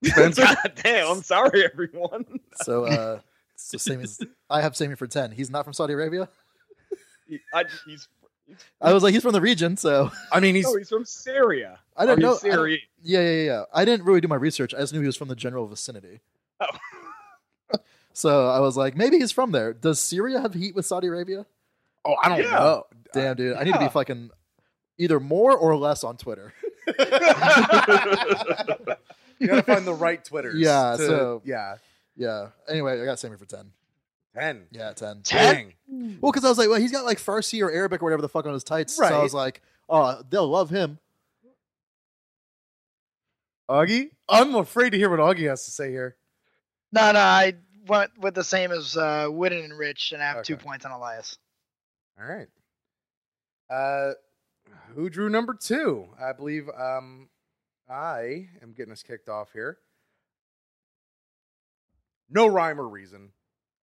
S1: Spencer?
S6: God damn, I'm sorry, everyone.
S4: So, uh, so Sammy's, I have Sammy for ten. He's not from Saudi Arabia.
S6: He- I, he's, he's,
S4: I was like, he's from the region, so
S1: I mean, he's
S6: no, he's from Syria.
S4: I didn't know.
S6: he's
S4: I don't- yeah, yeah, yeah, yeah. I didn't really do my research. I just knew he was from the general vicinity.
S6: Oh.
S4: So I was like, maybe he's from there. Does Syria have heat with Saudi Arabia?
S1: oh, I don't
S6: Yeah.
S1: know.
S4: Damn, dude, I need to be fucking either more or less on Twitter.
S1: You gotta find the right Twitters.
S4: Yeah,
S1: to-
S4: so-
S1: yeah,
S4: Yeah. Anyway, I got Sammy for ten.
S1: ten.
S4: Yeah, ten.
S1: Dang.
S4: Well, because I was like, well, he's got like Farsi or Arabic or whatever the fuck on his tights. So I
S1: Right.
S4: was like, oh, they'll love him.
S1: Augie, I'm afraid to hear what Augie has to say here.
S5: No, no, I went with the same as uh, Wooden and Rich, and I have two
S1: Okay.
S5: points on Elias.
S1: All right. Uh, who drew number two? I believe um, I am getting us kicked off here. No rhyme or reason,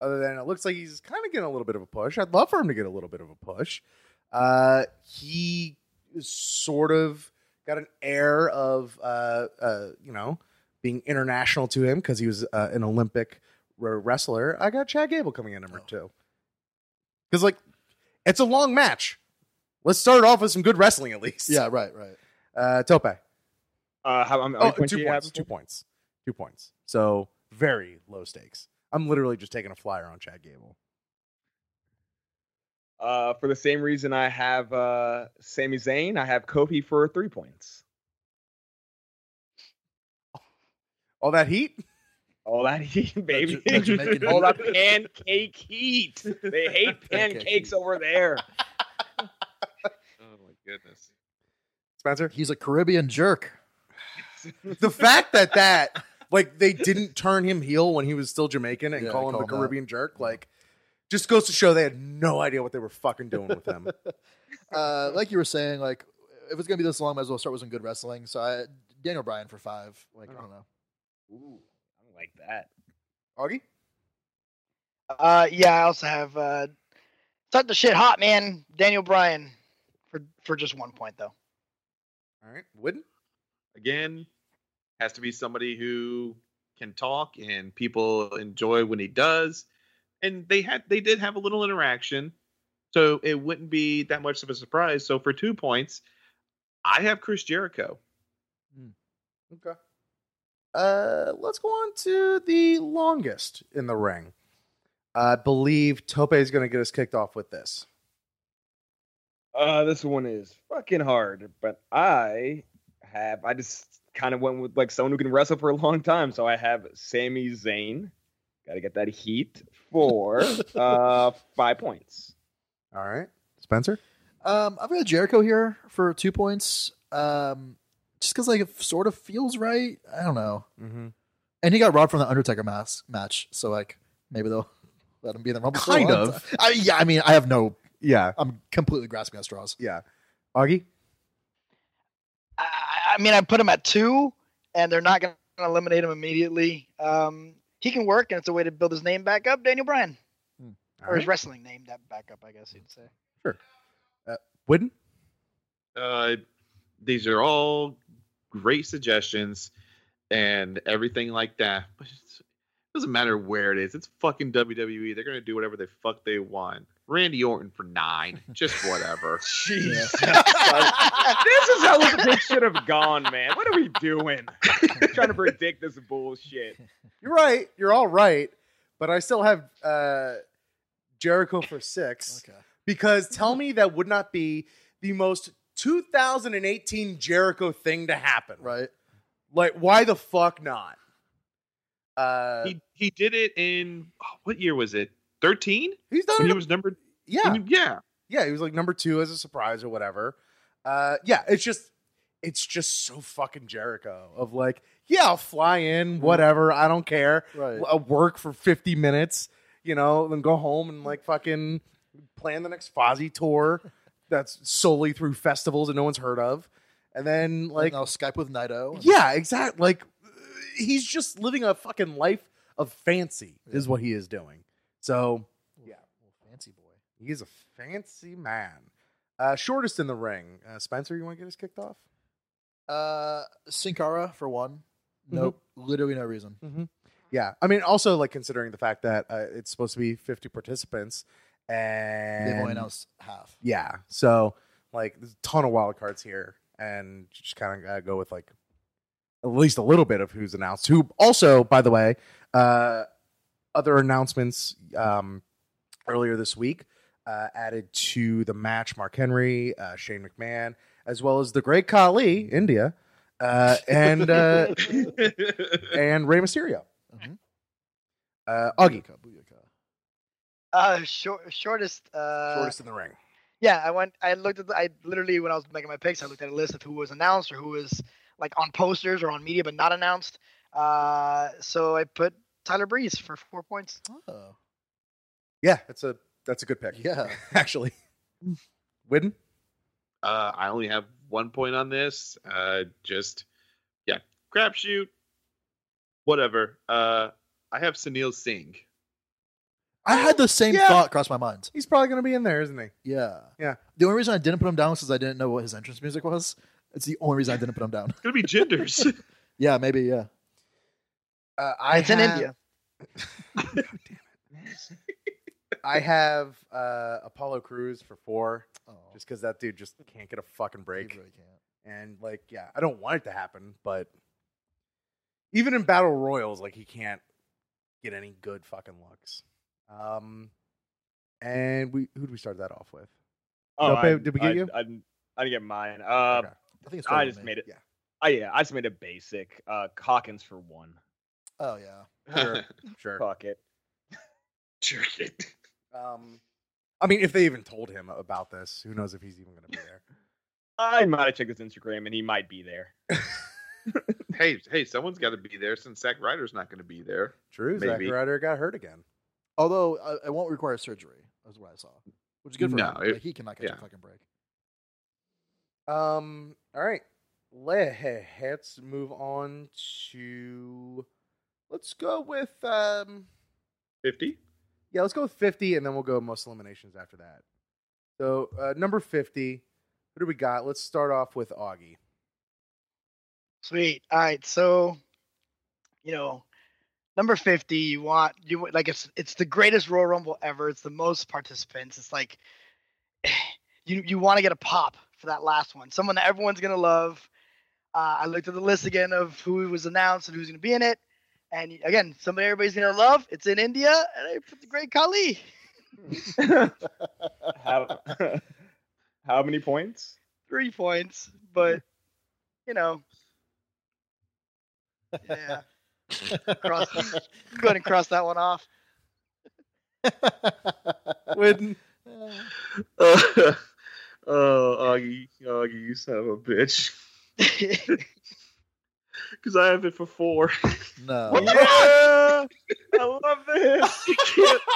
S1: other than it looks like he's kind of getting a little bit of a push. I'd love for him to get a little bit of a push. Uh, he is sort of got an air of, uh, uh, you know, being international to him because he was uh, an Olympic wrestler. I got Chad Gable coming in number
S4: Oh.
S1: two. Because, like, it's a long match. Let's start off with some good wrestling at least.
S4: Yeah, right, right.
S1: Uh, Tope.
S6: Uh, how, how
S1: Oh,
S6: many points
S1: two
S6: do you have
S1: points. Two points. Two points. So very low stakes. I'm literally just taking a flyer on Chad Gable.
S6: Uh, for the same reason I have uh, Sami Zayn, I have Kofi for three points.
S1: All that heat?
S6: All that heat, baby.
S4: that Jamaican
S6: All that pancake heat. They hate pancakes over there.
S2: Oh my goodness.
S1: Spencer?
S4: He's a Caribbean jerk.
S1: The fact that that like they didn't turn him heel when he was still Jamaican and
S4: Yeah,
S1: call him
S4: call
S1: the
S4: him that.
S1: Caribbean jerk, like just goes to show they had no idea what they were fucking doing with him.
S4: Uh, like you were saying, like if it's gonna be this long, might as well start with some good wrestling. So I Daniel Bryan for five. Like I don't know.
S6: Ooh, I don't like that.
S1: Augie?
S5: Uh, yeah, I also have uh, start the shit hot, man. Daniel Bryan for for just one point though.
S1: All right. Wooden?
S2: Again, has to be somebody who can talk and people enjoy when he does. And they had they did have a little interaction. So it wouldn't be that much of a surprise. So for two points, I have Chris Jericho.
S1: Okay. Uh, let's go on to the longest in the ring. I believe Tope is going to get us kicked off with this.
S6: Uh, this one is fucking hard, but I have I just kind of went with like someone who can wrestle for a long time, so I have Sami Zayn. Got to get that heat for uh five points.
S1: All right, Spencer.
S4: Um, I've got Jericho here for two points. Um, just because like it sort of feels right. I don't know.
S1: Mm-hmm.
S4: And he got robbed from the Undertaker mass match, so like maybe they'll let him be in the Rumble. for a
S1: Kind
S4: long
S1: of.
S4: time. I, yeah, I mean, I have no.
S1: Yeah,
S4: I'm completely grasping at straws.
S1: yeah. Augie.
S5: I, I mean, I put him at two, and they're not going to eliminate him immediately. Um, he can work, and it's a way to build his name back up. Daniel Bryan,
S1: All
S5: or his wrestling name that back up, I guess you'd say. Sure.
S1: Wooden.
S2: Uh, these are all great suggestions and everything like that. But it doesn't matter where it is. It's fucking WWE. They're gonna do whatever the fuck they want. Randy Orton for nine, just whatever.
S6: Jesus. this is how the pick should have gone, man. What are we doing? Trying to predict this bullshit.
S1: You're right. You're all right. But I still have uh, Jericho for six
S4: Okay.
S1: because tell me that would not be the most 2018 Jericho thing to happen.
S4: Right.
S1: Like, why the fuck not? Uh,
S2: he he did it in oh, what year was it? Thirteen
S1: he's done
S2: when
S1: it.
S2: he was number.
S1: yeah,
S2: when- yeah.
S1: yeah. He was like number two as a surprise or whatever. Uh, yeah, it's just, it's just so fucking Jericho. Of like, yeah, I'll fly in, whatever. I don't care.
S4: Right.
S1: I'll work for 50 minutes, you know, then go home and like fucking plan the next Fozzy tour that's solely through festivals that no one's heard of. And then like
S4: Like, I'll Skype with Naito.
S1: yeah, exactly. Like he's just living a fucking life of fancy, is what he is doing. So
S4: Yeah, little fancy boy.
S1: he's a fancy man. Uh, shortest in the ring, uh, Spencer. You want to get us kicked off?
S4: Uh, Sin Cara for one. Nope, literally no reason. Mm-hmm.
S1: Yeah, I mean, also like considering the fact that uh, it's supposed to be 50 participants, and
S4: They've only announced half.
S1: Yeah, so like there's a ton of wild cards here, and just kind of gotta go with like at least a little bit of who's announced. Who also, by the way, uh, other announcements um, earlier this week uh, added to the match: Mark Henry, uh, Shane McMahon, as well as the Great Khali, India, uh, and uh, and Rey Mysterio.
S4: Mhm.
S1: Uh, Augie,
S4: Booyaka, booyaka.
S5: Uh, short, shortest. Uh,
S1: shortest in the ring.
S5: Yeah, I went. I looked at. The, I literally when I was making my picks, I looked at a list of who was announced or who was like on posters or on media but not announced. Uh, so I put Tyler Breeze for four points.
S4: Oh,
S1: Yeah, that's a that's a good pick.
S4: yeah.
S1: actually. Widden?
S2: Uh, I only have one point on this. Uh, just yeah, crapshoot. Whatever. Uh, I have Sunil Singh.
S4: I had the same
S1: Yeah.
S4: thought cross my mind.
S1: He's probably going to be in there, isn't he?
S4: Yeah.
S1: Yeah.
S4: The only reason I didn't put him down was because I didn't know what his entrance music was. It's the only reason I didn't put him down.
S2: It's gonna be genders.
S4: Yeah, maybe. Yeah.
S1: Uh, I
S5: it's in
S1: have-
S5: India.
S1: I have uh, Apollo Crews for four,
S4: Oh,
S1: just because that dude just can't get a fucking break.
S4: he
S1: break.
S4: really can't.
S1: And like, yeah, I don't want it to happen, but even in battle royals, like he can't get any good fucking looks. Um, and we who did we start that off with? Dope,
S6: I,
S1: did we get
S6: I,
S1: you?
S6: I, I didn't get mine. Uh,
S1: Okay.
S4: I think it's.
S6: I just made it.
S1: Yeah.
S6: Oh yeah, I just made a basic. Uh, Hawkins for one.
S4: Oh yeah.
S1: Sure, sure.
S6: Fuck it.
S2: Jerk it.
S1: Um, I mean, if they even told him about this, who knows if he's even going to be there?
S6: I might have checked his Instagram and he might be there.
S2: hey, hey, someone's got to be there since Zack Ryder's not going to be there.
S1: True, Zack
S2: Maybe.
S1: Ryder got hurt again.
S4: Although I, I won't require surgery. That's what I saw, which is good for
S2: No,
S4: him.
S2: it-
S4: Like, he cannot catch
S2: yeah.
S4: a fucking break.
S1: Um. All right. Let's move on to. Let's go with um.
S2: Fifty.
S1: Yeah, let's go with fifty, and then we'll go most eliminations after that. So uh, number fifty. Who do we got? Let's start off with Augie.
S5: Sweet. All right. So, you know, number fifty. You want you like it's it's the greatest Royal Rumble ever. It's the most participants. It's like you you want to get a pop for that last one. Someone that everyone's gonna love. Uh, I looked at the list again of who was announced and who's gonna be in it. And again, somebody everybody's gonna love. It's in India, and I put the Great Khali.
S6: how, how many points?
S5: Three points, but you know, yeah. Cross, go ahead and cross that one off.
S1: Widden.
S2: Uh, oh, Augie, Augie, you son of a bitch. Because I have it for four.
S4: no.
S6: Yeah, I love this.
S2: You can't-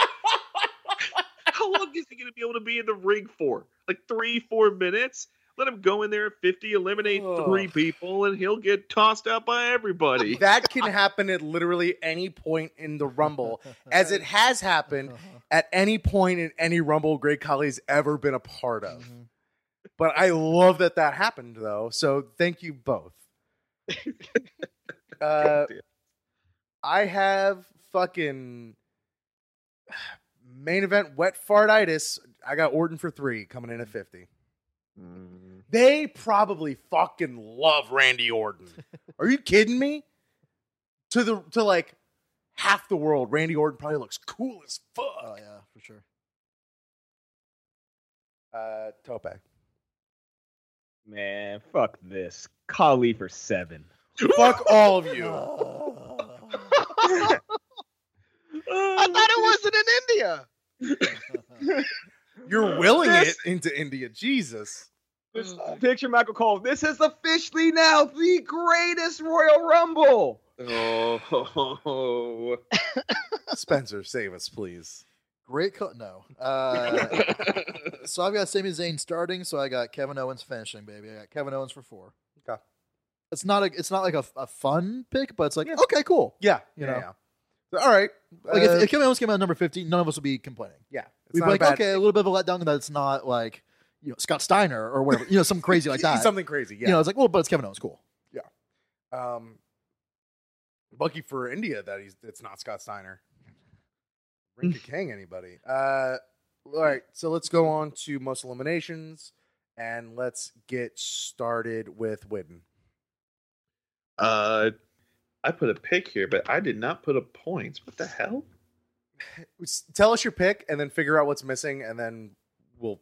S2: How long is he going to be able to be in the ring for? Like three, four minutes? Let him go in there at 50, eliminate three people, and he'll get tossed out by everybody.
S1: that can happen at literally any point in the Rumble, as it has happened at any point in any Rumble Great Khali's ever been a part of.
S4: Mhm.
S1: But I love that that happened, though. So thank you both. uh, I have fucking main event wet fartitis. I got Orton for three coming in at 50.
S2: Mm.
S1: They probably fucking love Randy Orton. Are you kidding me? To the to like half the world, Randy Orton probably looks cool as fuck.
S4: Oh yeah, for sure.
S1: Uh, Tope.
S6: Man, fuck this. Khali for seven.
S1: Fuck all of you.
S5: I thought it wasn't in India.
S1: You're willing
S6: This-
S1: it into India. Jesus.
S6: Just picture Michael Cole. This is officially now the greatest Royal Rumble.
S2: Oh.
S1: Spencer, save us, please.
S4: Great cut. No. Uh, so I've got Sami Zayn starting. So I got Kevin Owens finishing, baby. I got Kevin Owens for four.
S1: Okay.
S4: It's not a, it's not like a, a fun pick, but it's like
S1: Yeah.
S4: okay, cool.
S1: Yeah,
S4: You
S1: yeah,
S4: know.
S1: yeah. So, all right.
S4: Like
S1: uh,
S4: if, if Kevin Owens came out number fifteen, none of us would be complaining.
S1: yeah, it's
S4: We'd
S1: not
S4: be
S1: a
S4: like,
S1: bad-
S4: okay, a little bit of a letdown that it's not like you know Scott Steiner or whatever, you know, something crazy like that.
S1: something crazy. Yeah,
S4: You know, it's like, well, but it's Kevin Owens, cool. Yeah.
S1: Um, lucky for India that he's it's not Scott Steiner. Ring could King anybody. Uh, all right, so let's go on to most eliminations, and let's get started with Widden.
S2: Uh, I put a pick here, but I did not put a points. What the hell?
S1: Tell us your pick, and then figure out what's missing, and then we'll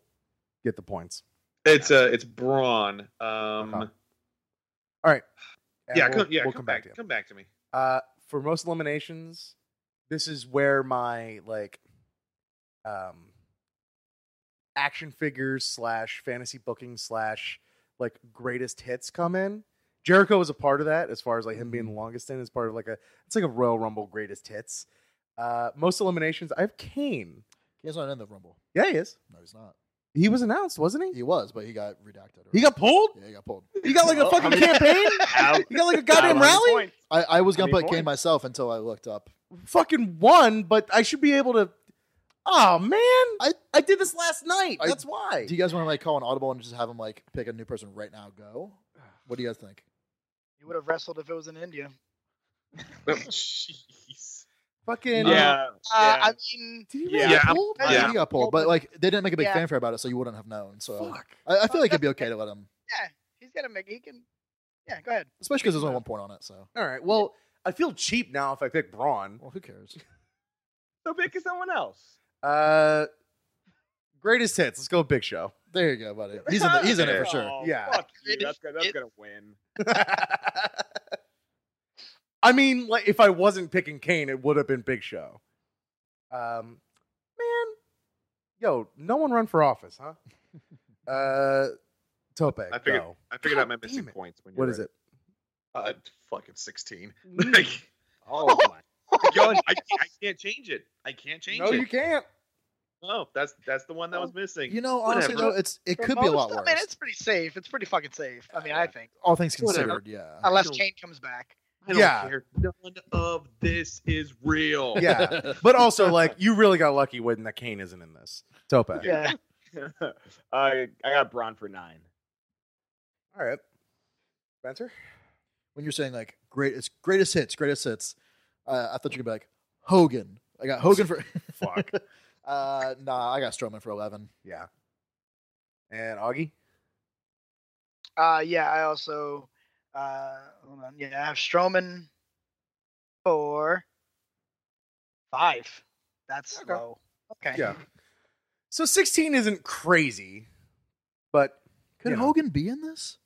S1: get the points.
S2: It's uh, it's Braun. Um,
S1: Okay. All right. And
S2: yeah,
S1: we'll-
S2: come, yeah,
S1: we'll
S2: come, back,
S1: to you.
S2: come back to me.
S1: Uh, for most eliminations, this is where my like um action figures slash fantasy booking slash like greatest hits come in. Jericho was a part of that as far as like him being the longest in as part of like a it's like a Royal Rumble greatest hits. Uh most eliminations, I have Kane.
S4: He's not in the Rumble.
S1: Yeah, he is.
S4: No, he's not.
S1: He was announced, wasn't he?
S4: He was, but he got redacted.
S1: He got pulled?
S4: yeah, he got pulled.
S1: He got like a fucking
S6: I mean-
S1: campaign?
S6: How-
S1: He got like a goddamn
S6: how many
S1: rally?
S6: points?
S4: I, I was gonna
S6: How many
S4: put Kane
S6: points?
S4: myself until I looked up.
S1: fucking won, but I should be able to. Oh man, I
S4: I-
S1: I did this last night.
S4: I-
S1: That's why.
S4: Do you guys want to like call an audible and just have him like pick a new person right now? Go. What do you guys think?
S5: You would have wrestled if it was in India.
S2: Jeez.
S1: Fucking
S6: Yeah,
S5: Uh,
S6: yeah.
S5: I mean,
S1: Did he
S6: Yeah.
S1: really
S2: Yeah,
S1: get
S4: Yeah,
S2: Yeah.
S4: he got pulled, but like they didn't make a big
S5: Yeah.
S4: fanfare about it, so you wouldn't have known. So
S1: Fuck.
S4: I, I feel like it'd be okay to let him,
S5: yeah, he's gonna make. He can. Yeah, go ahead.
S4: especially because there's only one point on it. So
S1: All right. Well, I feel cheap now if I pick Braun.
S4: well, who cares?
S6: So pick someone else.
S1: Uh, greatest hits. Let's go Big Show.
S4: There you go, buddy. He's in. The, he's in it for sure.
S6: Oh,
S1: Yeah.
S6: Fuck you. That's, gonna- that's
S5: it-
S6: gonna win.
S1: I mean, like if I wasn't picking Kane, it would have been Big Show. Um, man, yo, no one run for office, huh? uh, Tope,
S2: I figured
S1: go.
S2: I figured
S1: God
S2: out my missing
S1: it.
S2: points. When
S1: What is it?
S2: Uh, fucking sixteen.
S6: Oh my.
S2: Yo, I, I can't change it. I can't change
S1: No,
S2: it.
S1: No, you can't.
S2: No, that's that's the one that was missing.
S4: You know, honestly
S2: Whatever.
S4: though, it's it
S5: For
S4: could be a lot worse.
S5: I mean, it's pretty safe. It's pretty fucking safe. I mean, I think,
S4: All things
S2: Whatever.
S4: considered, yeah.
S5: unless Kane comes back.
S2: I don't
S1: Yeah.
S2: care. None of this is real.
S1: Yeah, but also like you really got lucky when that Kane isn't in this. Tope.
S5: Yeah.
S6: I I got Braun for nine.
S1: All right, Spencer.
S4: when you're saying like great, it's greatest hits, greatest hits, uh, I thought you could be like Hogan. I got Hogan for
S1: Fuck.
S4: uh, nah, I got Strowman for eleven.
S1: Yeah. And Augie.
S5: Uh, yeah. I also, uh, hold on. Yeah, I have Strowman four, five. That's
S1: Okay.
S5: low. Okay.
S1: Yeah. So 16 isn't crazy, but
S4: Could
S1: You know.
S4: Hogan be in this?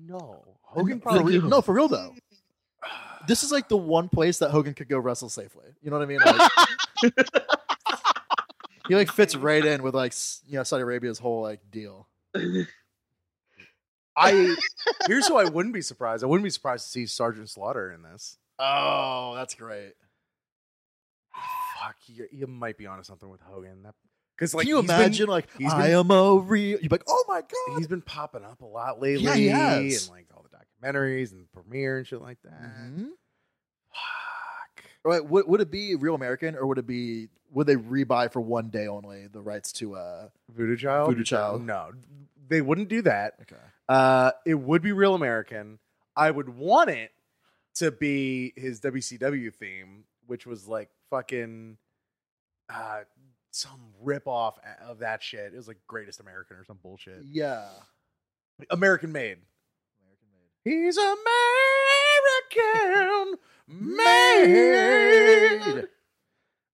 S1: no. Hogan
S4: For
S1: probably
S4: real- no, for real though. This is like the one place that Hogan could go wrestle safely. You know what I mean? Like, he like fits right in with like you know Saudi Arabia's whole like deal.
S1: I here's who I wouldn't be surprised. I wouldn't be surprised to see Sergeant Slaughter in this.
S4: Oh, that's great.
S1: Fuck, you, you might be onto something with Hogan. That Because like
S4: Can you
S1: he's been-
S4: imagine like
S1: he's
S4: I
S1: been-
S4: am a real? You'd be like, oh my god.
S1: he's been popping up a lot lately,
S4: Yeah, he has.
S1: and like all the documentaries and premiere and shit like that.
S4: Mhm.
S1: Fuck.
S4: Right, would, would it be real American or would it be would they rebuy for one day only the rights to uh
S1: Voodoo Child.
S4: Voodoo Child.
S1: No, they wouldn't do that.
S4: okay.
S1: Uh, it would be real American. I would want it to be his WCW theme, which was like fucking uh, some rip off of that shit. It was like Greatest American or some bullshit.
S4: Yeah.
S1: American made.
S4: American made.
S1: He's American made.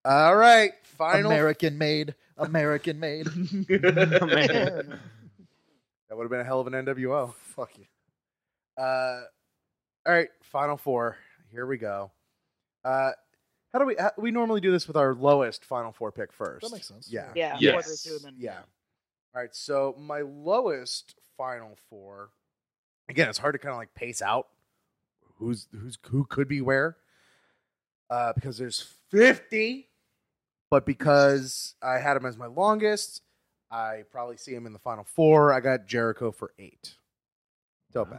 S1: All right, final.
S4: American made. American made.
S6: Man.
S1: That would have been a hell of an NWO.
S4: Fuck you.
S1: Uh, all right, final four. Here we go. Uh, how do we? How, we normally do this with our lowest final four pick first.
S4: That makes sense.
S1: Yeah.
S5: Yeah.
S2: Yes.
S5: four, three, two, and then-
S1: Yeah. All right. So my lowest final four. Again, it's hard to kind of like pace out who's who's who could be where. Uh, because there's 50, but because I had him as my longest, I probably see him in the final four. I got Jericho for eight. Dope.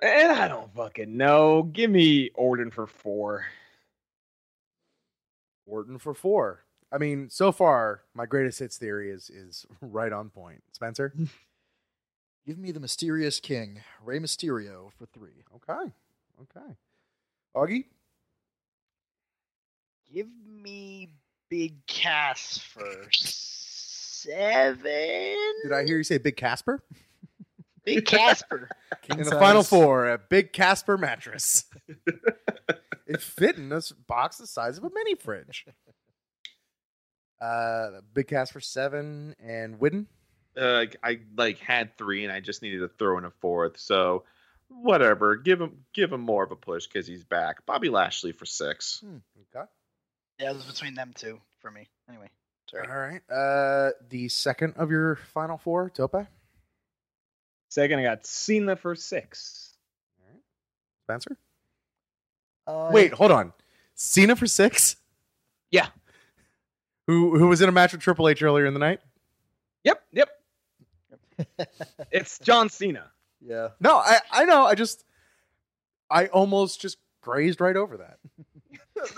S6: And I don't fucking know. Give me Orton for four.
S1: Orton for four. I mean, so far, my greatest hits theory is is right on point. Spencer.
S4: Give me the mysterious king, Rey Mysterio, for three.
S1: Okay. Okay. Augie.
S5: Give me Big Cass for seven.
S1: Did I hear you say Big Casper?
S5: Big Casper?
S4: King
S1: In the final four, a Big Casper mattress. it fit in this box the size of a mini fridge. Uh, Big Casper seven and Widden.
S2: Uh, I like had three, and I just needed to throw in a fourth. So whatever, give him give him more of a push because he's back. Bobby Lashley for six.
S1: Okay.
S5: Yeah, it was between them two for me. Anyway, sorry.
S1: All right. Uh, the second of your final four, Tope.
S6: Second, I got Cena for six.
S1: Spencer.
S4: Uh,
S1: Wait, hold on. Cena for six.
S6: Yeah.
S1: Who who was in a match with Triple H earlier in the night?
S6: Yep, yep. It's John Cena.
S4: Yeah.
S1: No, I I know. I just I almost just grazed right over that.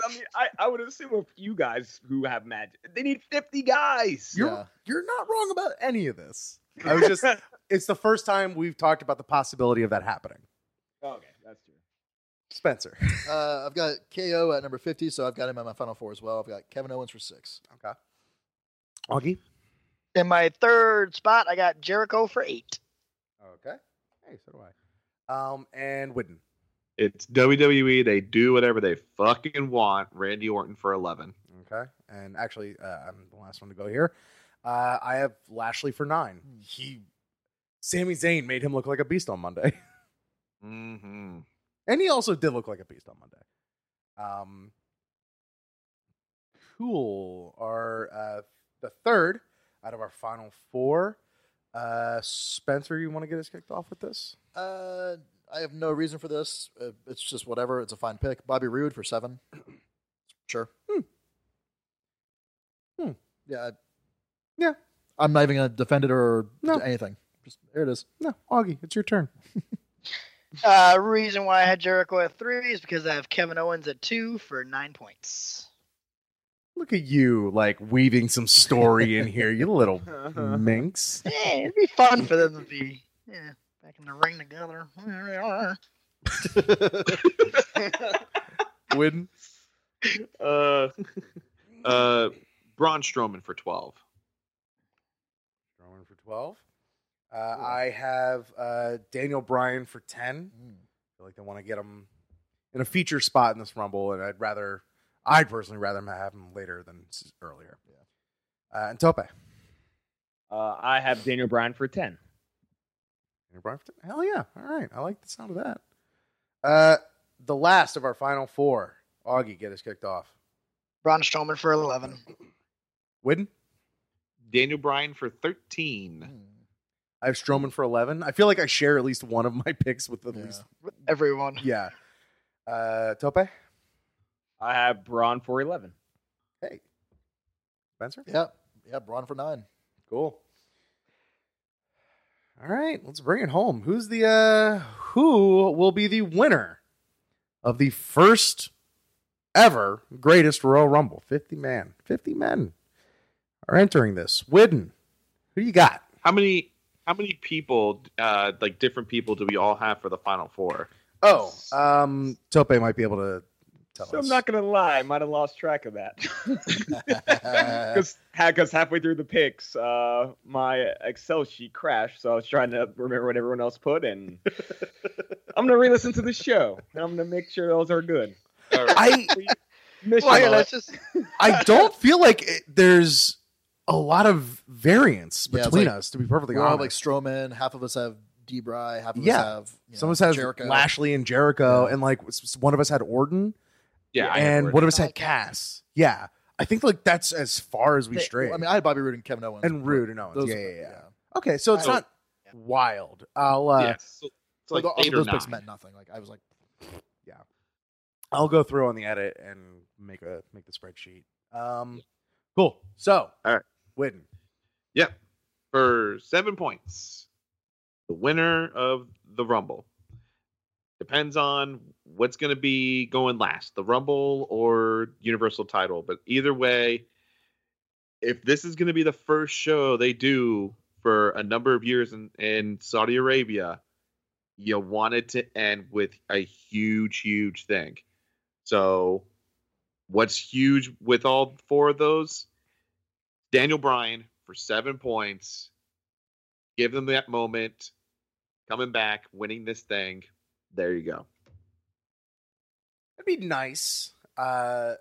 S6: I mean, I, I would assume a few guys who have magic. They need 50 guys.
S1: You're
S4: Yeah.
S1: you're not wrong about any of this. I was just it's the first time we've talked about the possibility of that happening.
S6: okay, that's true.
S1: Spencer.
S4: Uh, I've got KO at number 50, so I've got him at my final four as well. I've got Kevin Owens for six.
S1: Okay. Augie.
S5: In my third spot, I got Jericho for eight.
S1: Okay. Hey, so do I. Um, and Widden.
S2: It's WWE. They do whatever they fucking want. Randy Orton for eleven.
S1: Okay. And actually, uh, I'm the last one to go here. Uh, I have Lashley for nine. He, Sami Zayn made him look like a beast on Monday,
S2: Mm-hmm.
S1: and he also did look like a beast on Monday. Um, cool. Our uh, the third out of our final four. Uh, Spencer, you want to get us kicked off with this?
S4: Uh, I have no reason for this. Uh, it's just whatever. It's a fine pick. Bobby Roode for seven. Sure.
S1: Hmm. Hmm.
S4: Yeah. I-
S1: Yeah.
S4: I'm not even going to defend it or
S1: No.
S4: do anything. Just there it is.
S1: No, Augie, it's your turn.
S5: Uh, reason why I had Jericho at three is because I have Kevin Owens at two for nine points.
S1: Look at you, like weaving some story in here, you little minx.
S5: Yeah, it'd be fun for them to be yeah back in the ring together. Here they are.
S1: Widden.
S2: Uh, uh, Braun Strowman for twelve.
S1: Strowman for 12. Uh, I have uh, Daniel Bryan for 10.
S4: Mm.
S1: I feel like they want to get him in a feature spot in this Rumble, and I'd rather, I'd personally rather have him later than s- earlier. Uh, and Tope.
S6: Uh, I have Daniel Bryan for 10.
S1: Daniel Bryan for 10. Hell yeah. All right. I like the sound of that. Uh, the last of our final four. Augie, get us kicked off.
S5: Braun Strowman for eleven.
S1: Widden.
S2: Daniel Bryan for thirteen.
S4: Mm.
S1: I have Strowman for 11. I feel like I share at least one of my picks with at
S4: Yeah.
S1: least.
S5: Everyone.
S1: Yeah. Uh, Tope.
S6: I have Braun for 11.
S1: Hey. Spencer.
S4: Yeah. Yeah. Braun for nine.
S1: Cool. All right, let's bring it home. Who's the uh who will be the winner of the first ever greatest Royal Rumble? 50 man. 50 men are entering this. Widden. Who you got?
S2: How many? How many people? Uh, like different people do we all have for the final four?
S1: Oh, um Tope might be able to tell
S6: So
S1: us.
S6: I'm not gonna lie, I might have lost track of that. Because because halfway through the picks, uh, my Excel sheet crashed, so I was trying to remember what everyone else put, and I'm gonna re-listen to the show, and I'm gonna make sure those are good.
S2: All right.
S1: I
S6: Mission
S5: Well, yeah, let's just
S1: I don't feel like it, there's a lot of variance
S4: Yeah,
S1: between
S4: like-
S1: us to be perfectly
S4: We're all
S1: honest.
S4: like Strowman. Half of us have Debray. Half of
S1: Yeah.
S4: us have you
S1: Some of us has
S4: Jericho.
S1: Lashley and Jericho,
S4: Yeah.
S1: and like s- s- one of us had Orton,
S2: yeah,
S1: and
S2: what
S1: one of us
S5: I
S1: had
S5: like
S1: Cass. Yeah, I think like that's as far as we
S4: They-
S1: stray.
S4: I mean, I had Bobby Roode and Kevin Owens.
S1: and
S4: but
S1: Roode and Owens.
S4: those-
S1: yeah, yeah, yeah, Okay, so it's
S2: So-
S1: not wild. I'll uh,
S2: yeah, so it's like
S4: But those
S2: nine.
S4: picks meant nothing. Like I was like, yeah,
S1: I'll go through on the edit and make a make the spreadsheet. Um, cool. So,
S2: All right.
S1: Widden.
S2: Yep. For seven points, the winner of the Rumble, Depends on what's going to be going last, the Rumble or Universal title. But either way, if this is going to be the first show they do for a number of years in, in Saudi Arabia, you want it to end with a huge, huge thing. So, what's huge with all four of those? Daniel Bryan for seven points. Give them that moment. Coming back, winning this thing. There you go.
S1: It'd be nice. Uh,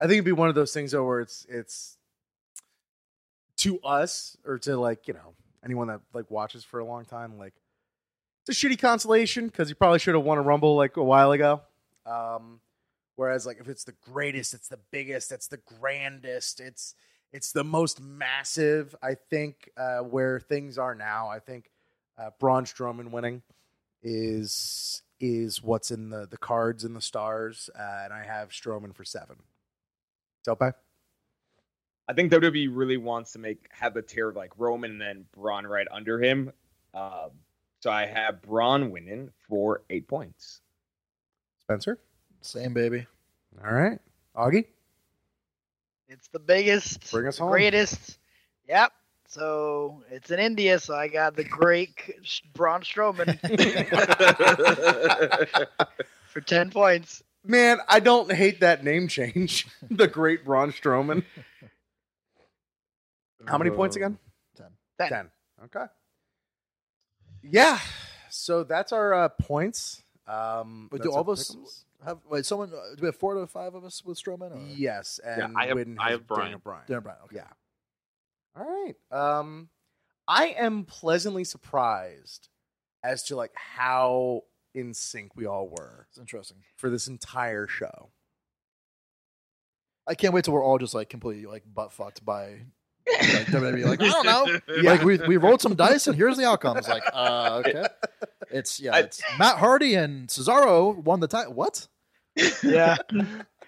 S1: I think it'd be one of those things though where it's it's to us or to like you know anyone that like watches for a long time like it's a shitty consolation because you probably should have won a rumble like a while ago. Um, whereas like if it's the greatest, it's the biggest, it's the grandest, it's it's the most massive. I think uh, where things are now, I think uh, Braun Strowman winning is is what's in the the cards and the stars, uh, and I have Strowman for seven. Tope?
S6: I think WWE really wants to make have the tier of like Roman and then Braun right under him. Um, so I have Braun winning for eight points.
S1: Spencer?
S4: Same baby.
S1: All right. Augie?
S5: It's the biggest,
S1: Bring us home.
S5: greatest. Yep. So it's in India, so I got the great K- Braun Strowman for ten points.
S1: Man, I don't hate that name change. the great Braun Strowman. How many points again?
S4: Ten.
S5: Ten.
S1: Ten. Okay. Yeah. So that's our uh, points. Um,
S4: Wait,
S1: that's
S4: do all
S1: our
S4: of us have? Wait, someone. Uh, do we have four to five of us with Strowman? Or?
S1: Yes, and
S2: I have-
S1: Widden
S2: I
S1: has
S2: have Bryan.
S1: Daniel Bryan.
S4: Darren Bryan. Okay.
S1: Yeah. All right. Um, I am pleasantly surprised as to like how in sync we all were
S4: It's interesting.
S1: for this entire show.
S4: I can't wait till we're all just like completely like butt fucked by like WWE. Like I don't know.
S1: Yeah.
S4: Like we we rolled some dice and here's the outcomes. Like uh, okay, it's yeah,
S6: I-
S4: it's Matt Hardy and Cesaro won the title. What?
S5: Yeah.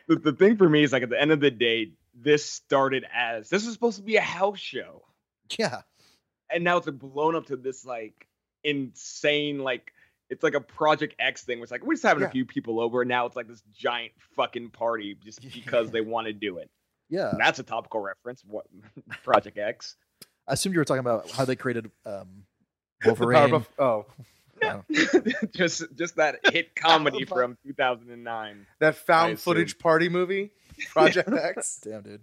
S6: the, the thing for me is like at the end of the day, this started as this was supposed to be a house show,
S4: Yeah,
S6: and now it's blown up to this like insane like it's like a Project X thing. Where it's like we're just having
S1: Yeah.
S6: a few people over, and now it's like this giant fucking party just because they want to do it.
S4: yeah.
S6: And that's a topical reference. What Project X?
S4: I assumed you were talking about how they created um,
S1: The
S4: Wolverine.
S1: Powerpuff- oh,
S6: just just that hit comedy from 2009.
S1: that found footage party movie, Project X.
S4: Damn, dude.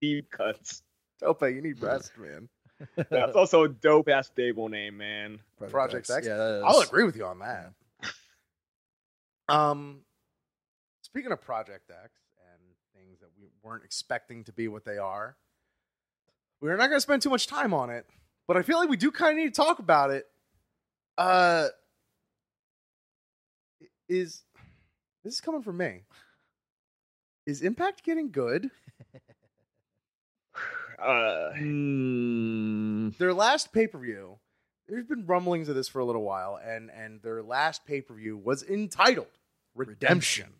S6: Deep cuts.
S1: Tope, you need rest, man.
S6: That's also a dope ass stable name, man.
S1: Project X?
S4: Yeah.
S1: I'll agree with you on that. Um, speaking of Project X and things that we weren't expecting to be what they are, we're not going to spend too much time on it, but I feel like we do kind of need to talk about it. Uh, is this is coming from me? Is Impact getting good?
S6: Uh,
S2: Hmm.
S1: their last pay per view, there's been rumblings of this for a little while, and and their last pay per view was entitled Redemption.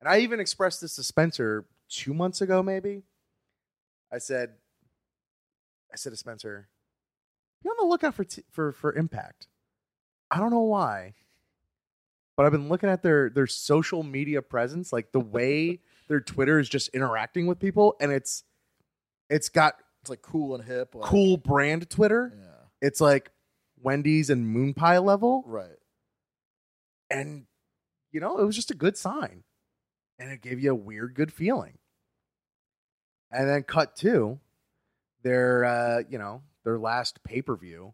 S1: And I even expressed this to Spencer two months ago, maybe. I said, I said to Spencer, "Be on the lookout for t- for for Impact." I don't know why, but I've been looking at their their social media presence, like the way their Twitter is just interacting with people, and it's it's got
S4: It's like cool and hip. Like,
S1: cool brand Twitter.
S4: Yeah.
S1: It's like Wendy's and Moon Pie level.
S4: Right.
S1: And, you know, it was just a good sign. And it gave you a weird, good feeling. And then cut to their, uh, you know, their last pay per view.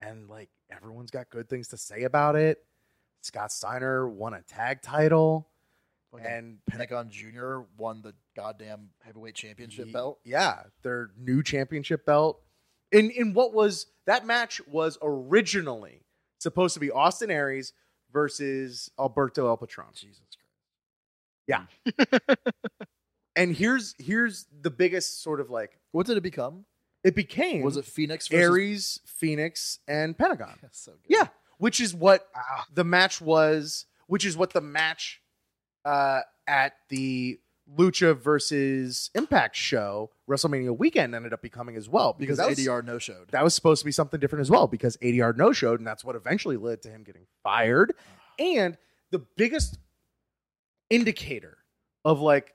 S1: And like everyone's got good things to say about it. Scott Steiner won a tag title.
S4: Fucking
S1: And
S4: Pentagon Junior won the goddamn heavyweight championship
S1: Ye-
S4: belt.
S1: Yeah, their new championship belt. In in what was that match was originally supposed to be Austin Aries versus Alberto El Patron.
S4: Jesus Christ. Yeah.
S1: and here's here's the biggest sort of like
S4: What did it become?
S1: it became
S4: Was it Fenix versus
S1: Aries, Fenix, and Pentagon.
S4: That's so good.
S1: Yeah, which is what
S5: Wow.
S1: the match was, which is what the match uh, at the Lucha versus Impact show WrestleMania weekend ended up becoming as well
S4: because
S1: was-
S4: ADR no showed.
S1: that was supposed to be something different as well because ADR no showed, and that's what eventually led to him getting fired. And the biggest indicator of like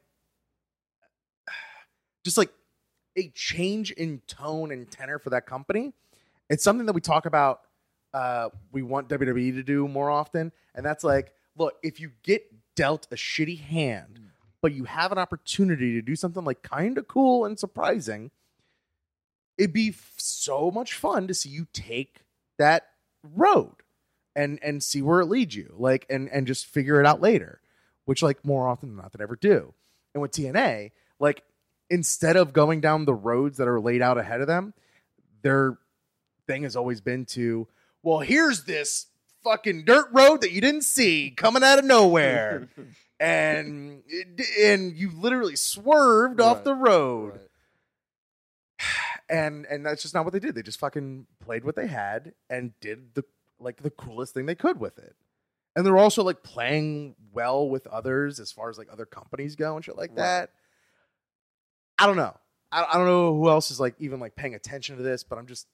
S1: just like a change in tone and tenor for that company, it's something that we talk about. Uh, we want WWE to do more often, and that's like, look, if you get dealt a shitty hand, but you have an opportunity to do something like kind of cool and surprising, it'd be f- so much fun to see you take that road and and see where it leads you like and and just figure it out later which like more often than not they never do. And with tna like instead of going down the roads that are laid out ahead of them their thing has always been to well here's this fucking dirt road that you didn't see coming out of nowhere and and you literally swerved off the road
S4: Right.
S1: and and that's just not what they did. They just fucking played what they had and did the like the coolest thing they could with it. And they're also like playing well with others as far as like other companies go and shit like
S4: Right.
S1: that. I don't know. I, I don't know who else is like even like paying attention to this, but I'm just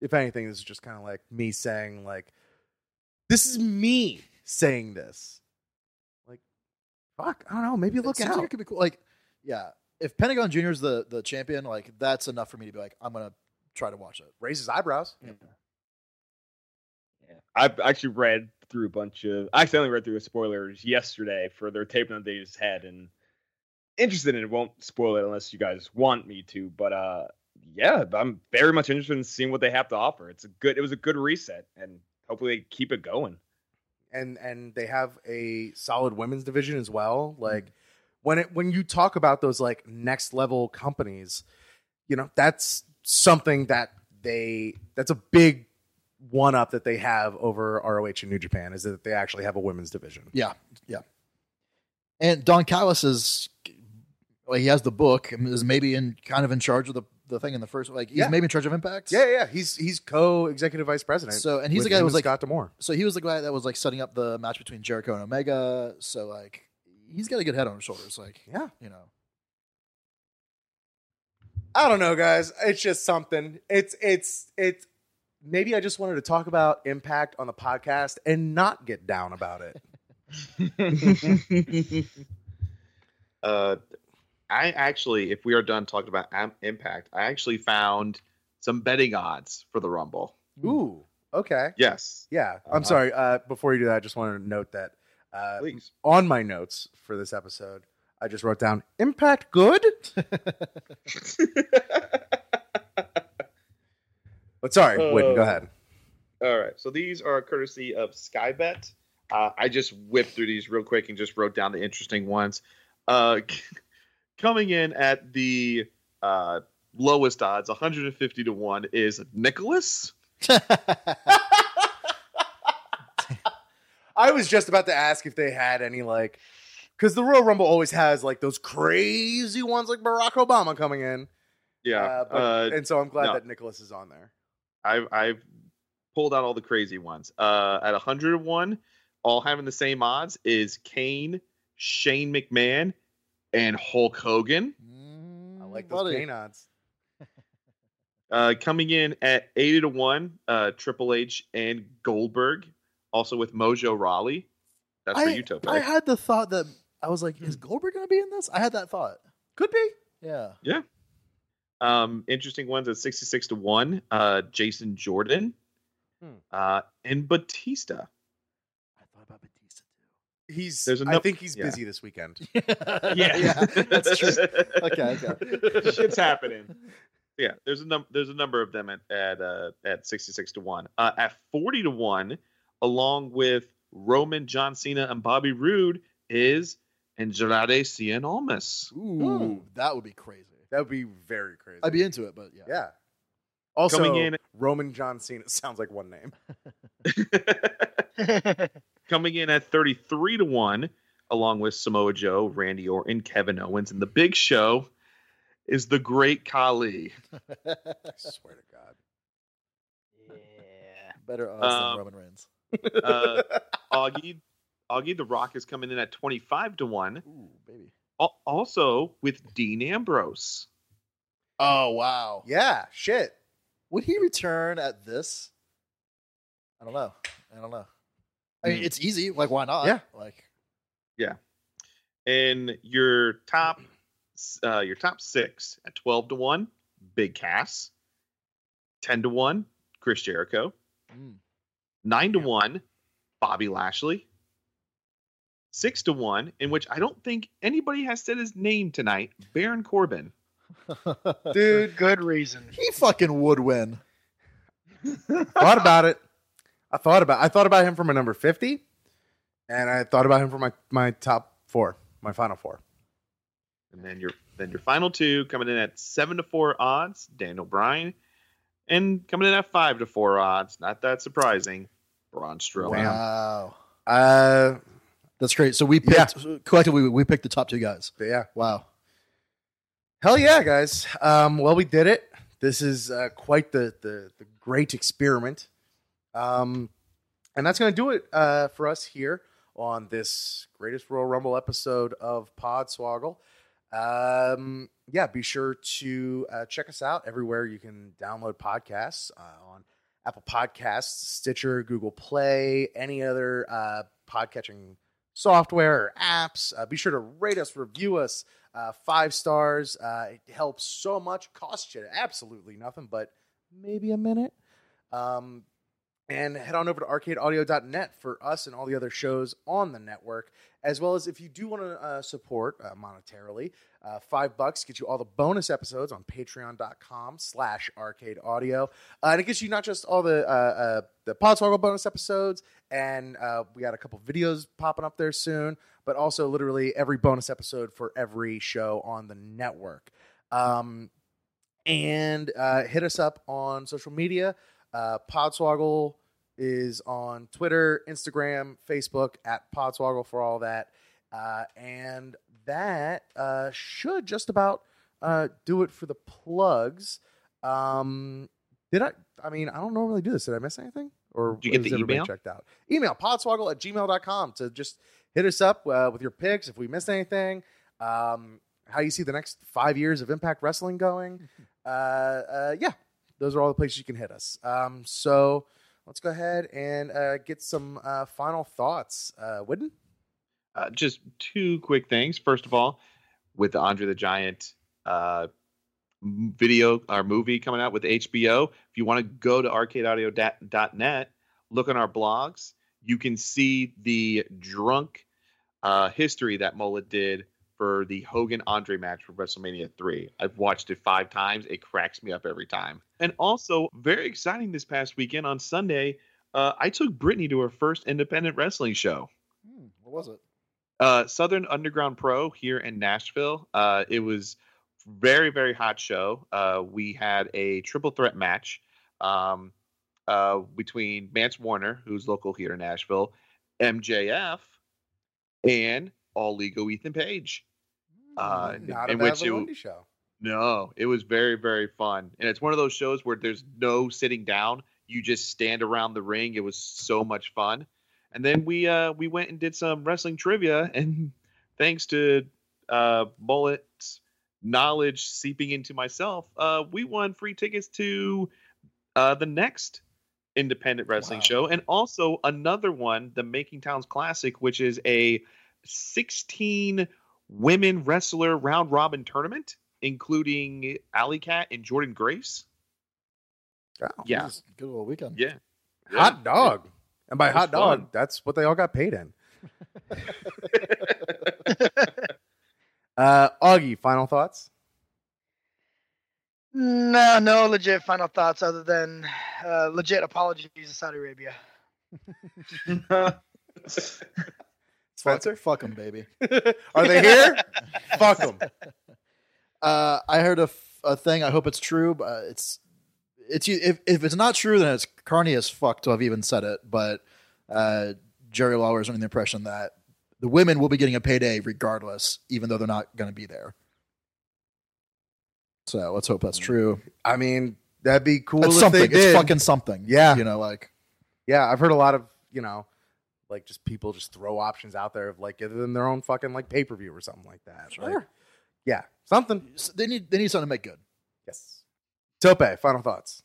S1: if anything, this is just kind of like me saying like this is me saying this. Like, fuck, I don't know. Maybe
S4: It
S1: look
S4: seems
S1: out.
S4: like it could be cool. Like, yeah, if Pentagon Junior is the the champion, like that's enough for me to be like, I'm gonna try to watch it.
S1: Raises eyebrows.
S6: Yeah. I've actually read through a bunch of. I accidentally read through a spoilers yesterday for their tape on Dave's head, and interested in it. Won't spoil it unless you guys want me to. But uh, yeah, I'm very much interested in seeing what they have to offer. It's a good. It was a good reset, and hopefully they keep it going.
S1: and and they have a solid women's division as well.
S4: Mm-hmm.
S1: Like when it when you talk about those like next level companies, you know that's something that they that's a big one up that they have over ROH and New Japan is that they actually have a women's division.
S4: Yeah, yeah. And Don Callis is, well, he has the book is maybe in kind of in charge of the, the thing in the first, like he's
S1: Yeah.
S4: maybe in charge of Impact.
S1: Yeah, yeah, he's he's co-executive vice president.
S4: So and he's
S1: with
S4: the guy
S1: him
S4: that was
S1: and
S4: like,
S1: Scott D'Amore.
S4: so he was the guy that was like setting up the match between Jericho and Omega. So like, he's got a good head on his shoulders. Like,
S1: Yeah,
S4: you know,
S1: I don't know, guys. It's just something. It's it's it's. Maybe I just wanted to talk about Impact on the podcast and not get down about it.
S2: Uh, I actually, if we are done talking about Am- Impact, I actually found some betting odds for the Rumble.
S1: Ooh, okay.
S2: Yes,
S1: Yeah, I'm
S2: Uh-huh.
S1: sorry. Uh, before you do that, I just wanted to note that uh,
S2: please.
S1: on my notes for this episode, I just wrote down Impact good. But sorry, Whitney, go
S2: Uh,
S1: ahead.
S2: All right, so these are courtesy of Skybet. Uh, I just whipped through these real quick and just wrote down the interesting ones. Uh, coming in at the uh, lowest odds, 150 to one, is Nicholas.
S1: I was just about to ask if they had any like, because the Royal Rumble always has like those crazy ones like Barack Obama coming in.
S2: Yeah,
S1: Uh, but,
S2: uh,
S1: and so I'm glad
S2: no.
S1: that Nicholas is on there.
S2: I've I've pulled out all the crazy ones. Uh, at 101, all having the same odds is Kane, Shane McMahon, and Hulk Hogan.
S1: I like those
S4: Buddy.
S1: gain odds.
S2: Uh, coming in at 80 to one, uh, Triple H and Goldberg, also with Mojo Rawley. That's for
S4: I,
S2: you, Tope.
S4: I had the thought that I was like, is Goldberg going to be in this? I had that thought.
S1: Could be.
S4: Yeah. Yeah.
S2: Um, interesting ones at 66 to 1. Uh, Jason Jordan
S1: Hmm.
S2: uh, and Batista.
S4: I thought about Batista
S1: He's.
S2: There's a
S1: I
S2: num-
S1: think he's
S2: yeah.
S1: busy this weekend.
S4: too. yeah, that's true. Okay, okay.
S6: Shit's happening.
S2: Yeah, there's a num- there's a number of them at at uh, at 66 to 1. Uh, at 40 to 1, along with Roman, John Cena, and Bobby Roode, is Andrade Cien Almas.
S4: Ooh, that would be crazy.
S1: That would be very crazy.
S4: I'd be into it, but yeah.
S1: Yeah. Also,
S2: Coming in-
S1: Roman John Cena sounds like one name.
S2: Coming in at 33 to 1, along with Samoa Joe, Randy Orton, Kevin Owens, and the big show is the great Khali.
S1: I swear to God.
S5: Yeah.
S4: Better odds
S2: Um,
S4: than Roman Reigns.
S2: Uh, Augie, Augie the Rock is coming in at 25 to 1,
S4: Ooh, baby.
S2: al- also with Dean Ambrose.
S4: Oh wow.
S1: Yeah, shit.
S4: Would he return at this? I don't know. I don't know. I mean,
S2: Hmm.
S4: it's easy. Like, why not?
S1: Yeah.
S4: Like, yeah.
S2: And your top, uh, your top six at twelve to one, Big Cass. Ten to one, Chris Jericho.
S4: mm,
S2: Nine to one, Bobby Lashley. Six to one, in which I don't think anybody has said his name tonight, Baron Corbin.
S1: Dude,
S5: Good reason.
S4: he fucking would win.
S1: thought about it. I thought about I thought about him for my number 50 and I thought about him for my my top 4, my final 4.
S2: And then your then your final two coming in at seven to four odds, Daniel Bryan, and coming in at five to four odds, not that surprising, Braun Strowman.
S4: Wow.
S1: Uh
S4: That's great. So we picked collectively. We, we picked the top two guys.
S1: but yeah.
S4: Wow.
S1: Hell yeah, guys. Um, well, we did it. This is uh, quite the, the, the great experiment. Um, and that's going to do it uh, for us here on this greatest Royal Rumble episode of Podswoggle. Um, yeah, be sure to uh, check us out everywhere you can download podcasts uh, on Apple Podcasts, Stitcher, Google Play, any other uh, podcatching software or apps. Uh, be sure to rate us, review us, uh, five stars. Uh, it helps so much. Costs you absolutely nothing, but maybe a minute. Um, and head on over to arcadeaudio.net for us and all the other shows on the network, as well as if you do want to uh, support uh, monetarily, uh, five bucks gets you all the bonus episodes on patreon.com slash arcade audio. Uh, and it gets you not just all the uh, uh, the Podswoggle bonus episodes, and uh, we got a couple videos popping up there soon, but also literally every bonus episode for every show on the network. Um, and hit us up on social media. Uh, Podswoggle is on Twitter, Instagram, Facebook at Podswoggle for all that. Uh, and that uh, should just about uh, do it for the plugs. Um, did I? I mean, I don't normally do this. Did I miss anything? Or
S2: Did you get the email?
S1: checked out? Email podswoggle at gmail.com to just hit us up uh, with your picks if we missed anything. Um, how you see the next five years of Impact Wrestling going. Uh, uh, yeah, those are all the places you can hit us. Um, so let's go ahead and uh, get some uh, final thoughts. Uh, Widden?
S2: Uh, just two quick things. First of all, with the Andre the Giant uh, video or movie coming out with HBO, if you want to go to arcadeaudio.net, look on our blogs, you can see the drunk uh, history that Mullet did for the Hogan Andre match for WrestleMania 3. I've watched it five times. It cracks me up every time. And also, very exciting this past weekend on Sunday, uh, I took Brittany to her first independent wrestling show
S4: Hmm, what was it?
S2: uh, Southern Underground Pro here in Nashville. Uh, it was very very hot show. Uh, we had a triple threat match um, uh, between Mance Warner, who's local here in Nashville, MJF, and All Ego Ethan Page. Uh,
S1: Hmm, Not
S2: in which it-
S1: show.
S2: No, it was very very fun, and it's one of those shows where there's no sitting down. You just stand around the ring. It was so much fun. And then we uh we went and did some wrestling trivia, and thanks to uh Mullet's knowledge seeping into myself, uh we won free tickets to uh the next independent wrestling
S4: Wow.
S2: show, and also another one, the Making Towns Classic, which is a 16 women wrestler round robin tournament, including Allie Kat and Jordan Grace.
S1: Oh,
S2: Yeah.
S4: This is a good little weekend.
S2: Yeah.
S1: Hot dog. And by hot dog,
S2: fun.
S1: that's what they all got paid in. Uh, Augie, final thoughts?
S5: No, no legit final thoughts other than uh, legit apologies to Saudi Arabia.
S1: Spencer?
S4: Fuck them, baby.
S1: Are they here? Fuck them.
S4: Uh, I heard a, f- a thing. I hope it's true. But uh, it's it's if if it's not true, then it's carny as fuck to have even said it. But uh, Jerry Lawler is under the impression that the women will be getting a payday regardless, even though they're not going to be there. So let's hope that's true.
S1: I mean, that'd be cool
S4: something. It's fucking something.
S1: Yeah.
S4: you know, like
S1: Yeah, I've heard a lot of, you know, like just people just throw options out there of like other than their own fucking like pay per view or something like that. Like, yeah, something.
S4: they need they need something to make good.
S1: Yes. Tope, final thoughts.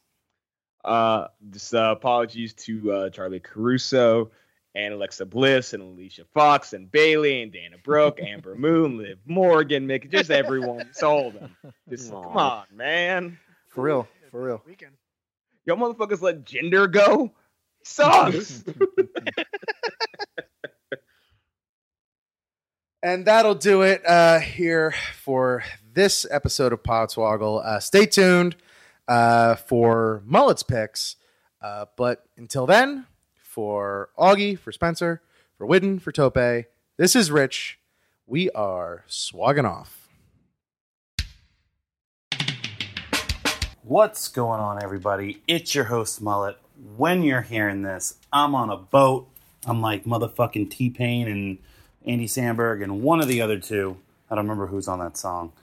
S6: Uh, just uh, apologies to uh, Charly Caruso and Alexa Bliss and Alicia Fox and Bayley and Dana Brooke, Ember Moon, Liv Morgan, Mick, just everyone. Sold them. Just
S2: Aw.
S6: come on, man.
S4: For real. For real.
S5: Weekend.
S6: Y'all motherfuckers let gender go. Sucks.
S1: And that'll do it uh, here for this episode of Podswoggle. Uh, stay tuned uh, for Mullets picks. Uh, but until then, for Augie, for Spencer, for Widden, for Tope, this is Rich. We are swagging off.
S7: What's going on, everybody? It's your host, Mullet. When you're hearing this, I'm on a boat. I'm like motherfucking T Pain and Andy Samberg and one of the other two. I don't remember who's on that song.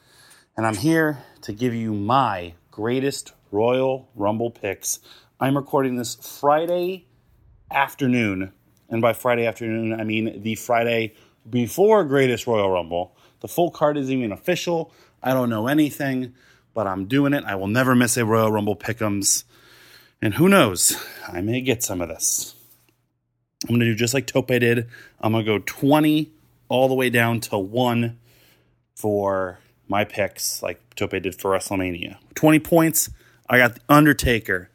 S7: And I'm here to give you my greatest Royal Rumble picks. I'm recording this Friday afternoon. And by Friday afternoon, I mean the Friday before Greatest Royal Rumble. The full card isn't even official. I don't know anything, but I'm doing it. I will never miss a Royal Rumble pick'ems. And who knows? I may get some of this. I'm going to do just like Tope did. I'm going to go 20 all the way down to 1 for my picks, like Tope did for WrestleMania. 20 points. I got The Undertaker.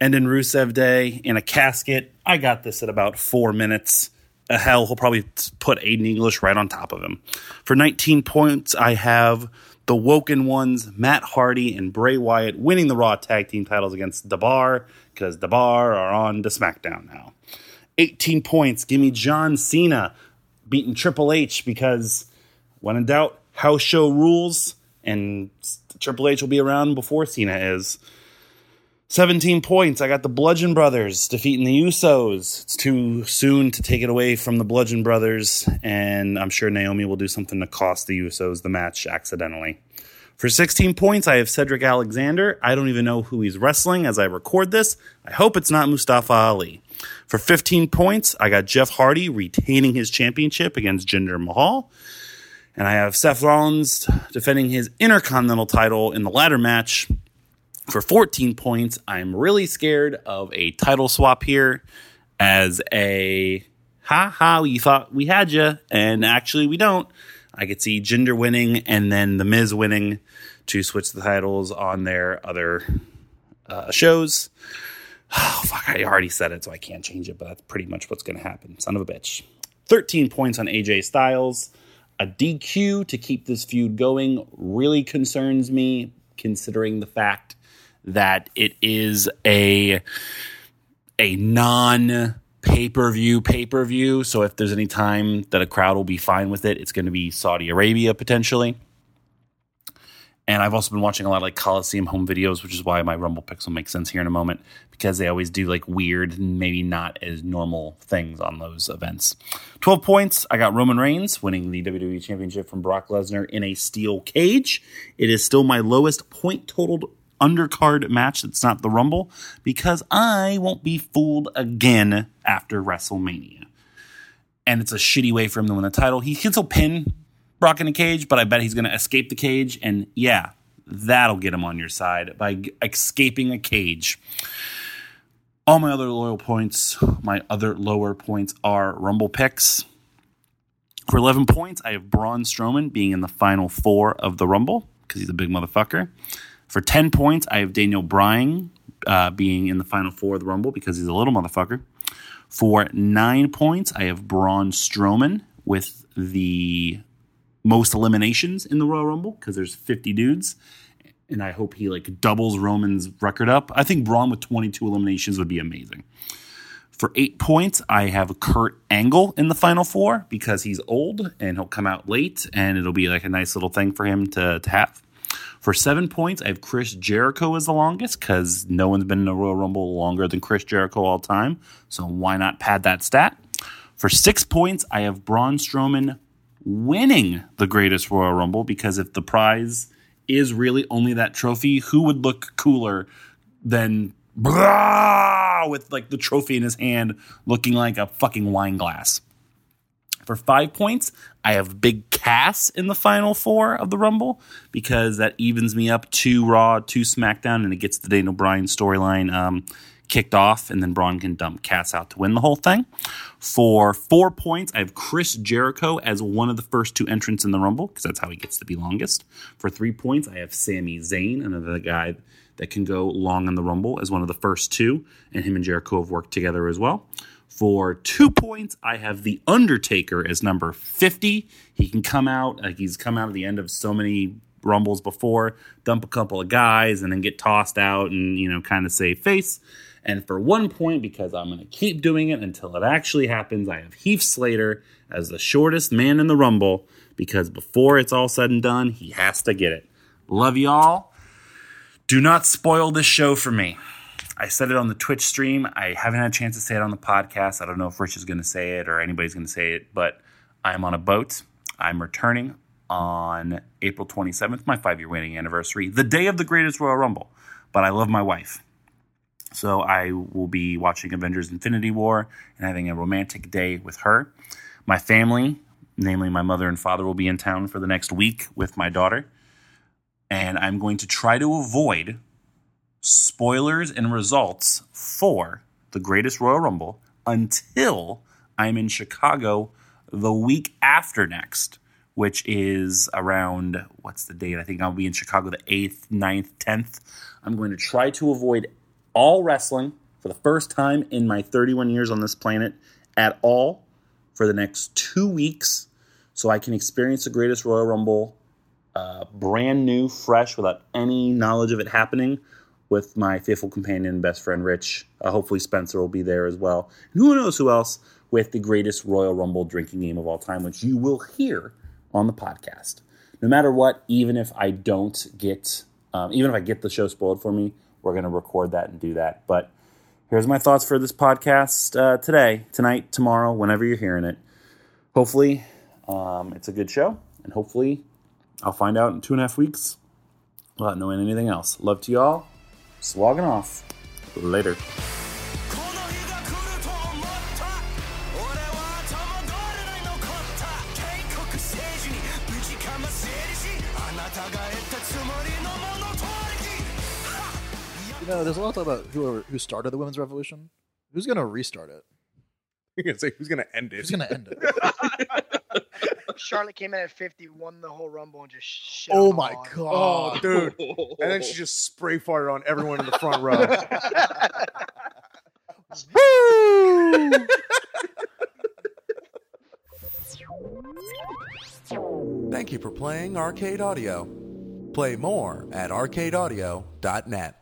S7: And in Rusev Day in a casket. I got this at about four minutes. Hell, he'll probably put Aiden English right on top of him. For 19 points, I have the Woken Ones, Matt Hardy and Bray Wyatt winning the Raw Tag Team titles against The Bar because The Bar are on to SmackDown now. 18 points, give me John Cena beating Triple H because when in doubt, house show rules and Triple H will be around before Cena is. 17 points. I got the Bludgeon Brothers defeating the Usos. It's too soon to take it away from the Bludgeon Brothers, and I'm sure Naomi will do something to cost the Usos the match accidentally. For 16 points, I have Cedric Alexander. I don't even know who he's wrestling as I record this. I hope it's not Mustafa Ali. For 15 points, I got Jeff Hardy retaining his championship against Jinder Mahal. And I have Seth Rollins defending his Intercontinental title in the ladder match for 14 points. I'm really scared of a title swap here as a ha ha, we thought we had you, and actually we don't. I could see Jinder winning and then The Miz winning to switch the titles on their other uh, shows. Oh, fuck, I already said it, so I can't change it, but that's pretty much what's going to happen. Son of a bitch. 13 points on AJ Styles. A DQ to keep this feud going really concerns me, considering the fact that it is a a non pay per view pay per view. So if there's any time that a crowd will be fine with it, it's going to be Saudi Arabia potentially. And I've also been watching a lot of like Coliseum home videos, which is why my Rumble picks will make sense here in a moment because they always do like weird, maybe not as normal things on those events. 12 points. I got Roman Reigns winning the WWE Championship from Brock Lesnar in a steel cage. It is still my lowest point totaled undercard match that's not the Rumble because I won't be fooled again after WrestleMania. And it's a shitty way for him to win the title. He can still pin Brock in a cage, but I bet he's going to escape the cage. And yeah, that'll get him on your side by escaping a cage. All my other loyal points, my other lower points are Rumble picks. For 11 points, I have Braun Strowman being in the final four of the Rumble because he's a big motherfucker. For 10 points, I have Daniel Bryan uh, being in the final four of the Rumble because he's a little motherfucker. For nine points, I have Braun Strowman with the most eliminations in the Royal Rumble because there's 50 dudes. And I hope he like doubles Roman's record up. I think Braun with 22 eliminations would be amazing. For eight points, I have Kurt Angle in the final four because he's old and he'll come out late and it'll be like a nice little thing for him to, to have. For seven points, I have Chris Jericho as the longest because no one's been in a Royal Rumble longer than Chris Jericho all time. So why not pad that stat? For six points, I have Braun Strowman winning the greatest Royal Rumble because if the prize is really only that trophy, who would look cooler than brah, with like the trophy in his hand looking like a fucking wine glass? For five points, I have Big Cass in the final four of the Rumble because that evens me up two Raw, two SmackDown, and it gets the Daniel Bryan storyline um, kicked off, and then Braun can dump Cass out to win the whole thing. For four points, I have Chris Jericho as one of the first two entrants in the Rumble because that's how he gets to be longest. For three points, I have Sami Zayn, another guy that can go long in the Rumble as one of the first two, and him and Jericho have worked together as well. For two points, I have The Undertaker as number 50. He can come out, like he's come out at the end of so many Rumbles before, dump a couple of guys, and then get tossed out and, you know, kind of save face. And for one point, because I'm going to keep doing it until it actually happens, I have Heath Slater as the shortest man in the Rumble because before it's all said and done, he has to get it. Love y'all. Do not spoil this show for me. I said it on the Twitch stream. I haven't had a chance to say it on the podcast. I don't know if Rich is going to say it or anybody's going to say it, but I'm on a boat. I'm returning on April 27th, my five year wedding anniversary, the day of the greatest Royal Rumble. But I love my wife. So I will be watching Avengers Infinity War and having a romantic day with her. My family, namely my mother and father, will be in town for the next week with my daughter. And I'm going to try to avoid spoilers and results for the greatest Royal Rumble until I'm in Chicago the week after next, which is around what's the date? I think I'll be in Chicago the 8th, 9th, 10th. I'm going to try to avoid all wrestling for the first time in my 31 years on this planet at all for the next two weeks so I can experience the greatest Royal Rumble uh, brand new, fresh, without any knowledge of it happening with my faithful companion and best friend Rich. Uh, hopefully, Spencer will be there as well. And who knows who else with the greatest Royal Rumble drinking game of all time, which you will hear on the podcast. No matter what, even if I don't get, um, even if I get the show spoiled for me, we're going to record that and do that. But here's my thoughts for this podcast uh, today, tonight, tomorrow, whenever you're hearing it. Hopefully, um, it's a good show, and hopefully, I'll find out in two and a half weeks without knowing anything else. Love to y'all. Slogging off. Later.
S4: Know, there's a lot of talk about whoever who started the women's revolution. Who's going to restart it?
S1: You're gonna say who's gonna end it?
S4: Who's going to end it?
S5: Charlotte came in at 50, won the whole Rumble, and just shit.
S4: oh my
S5: them all.
S1: Oh,
S4: god!
S1: dude! And then she just spray farted on everyone in the front row.
S8: Thank you for playing Arcade Audio. Play more at arcadeaudio.net.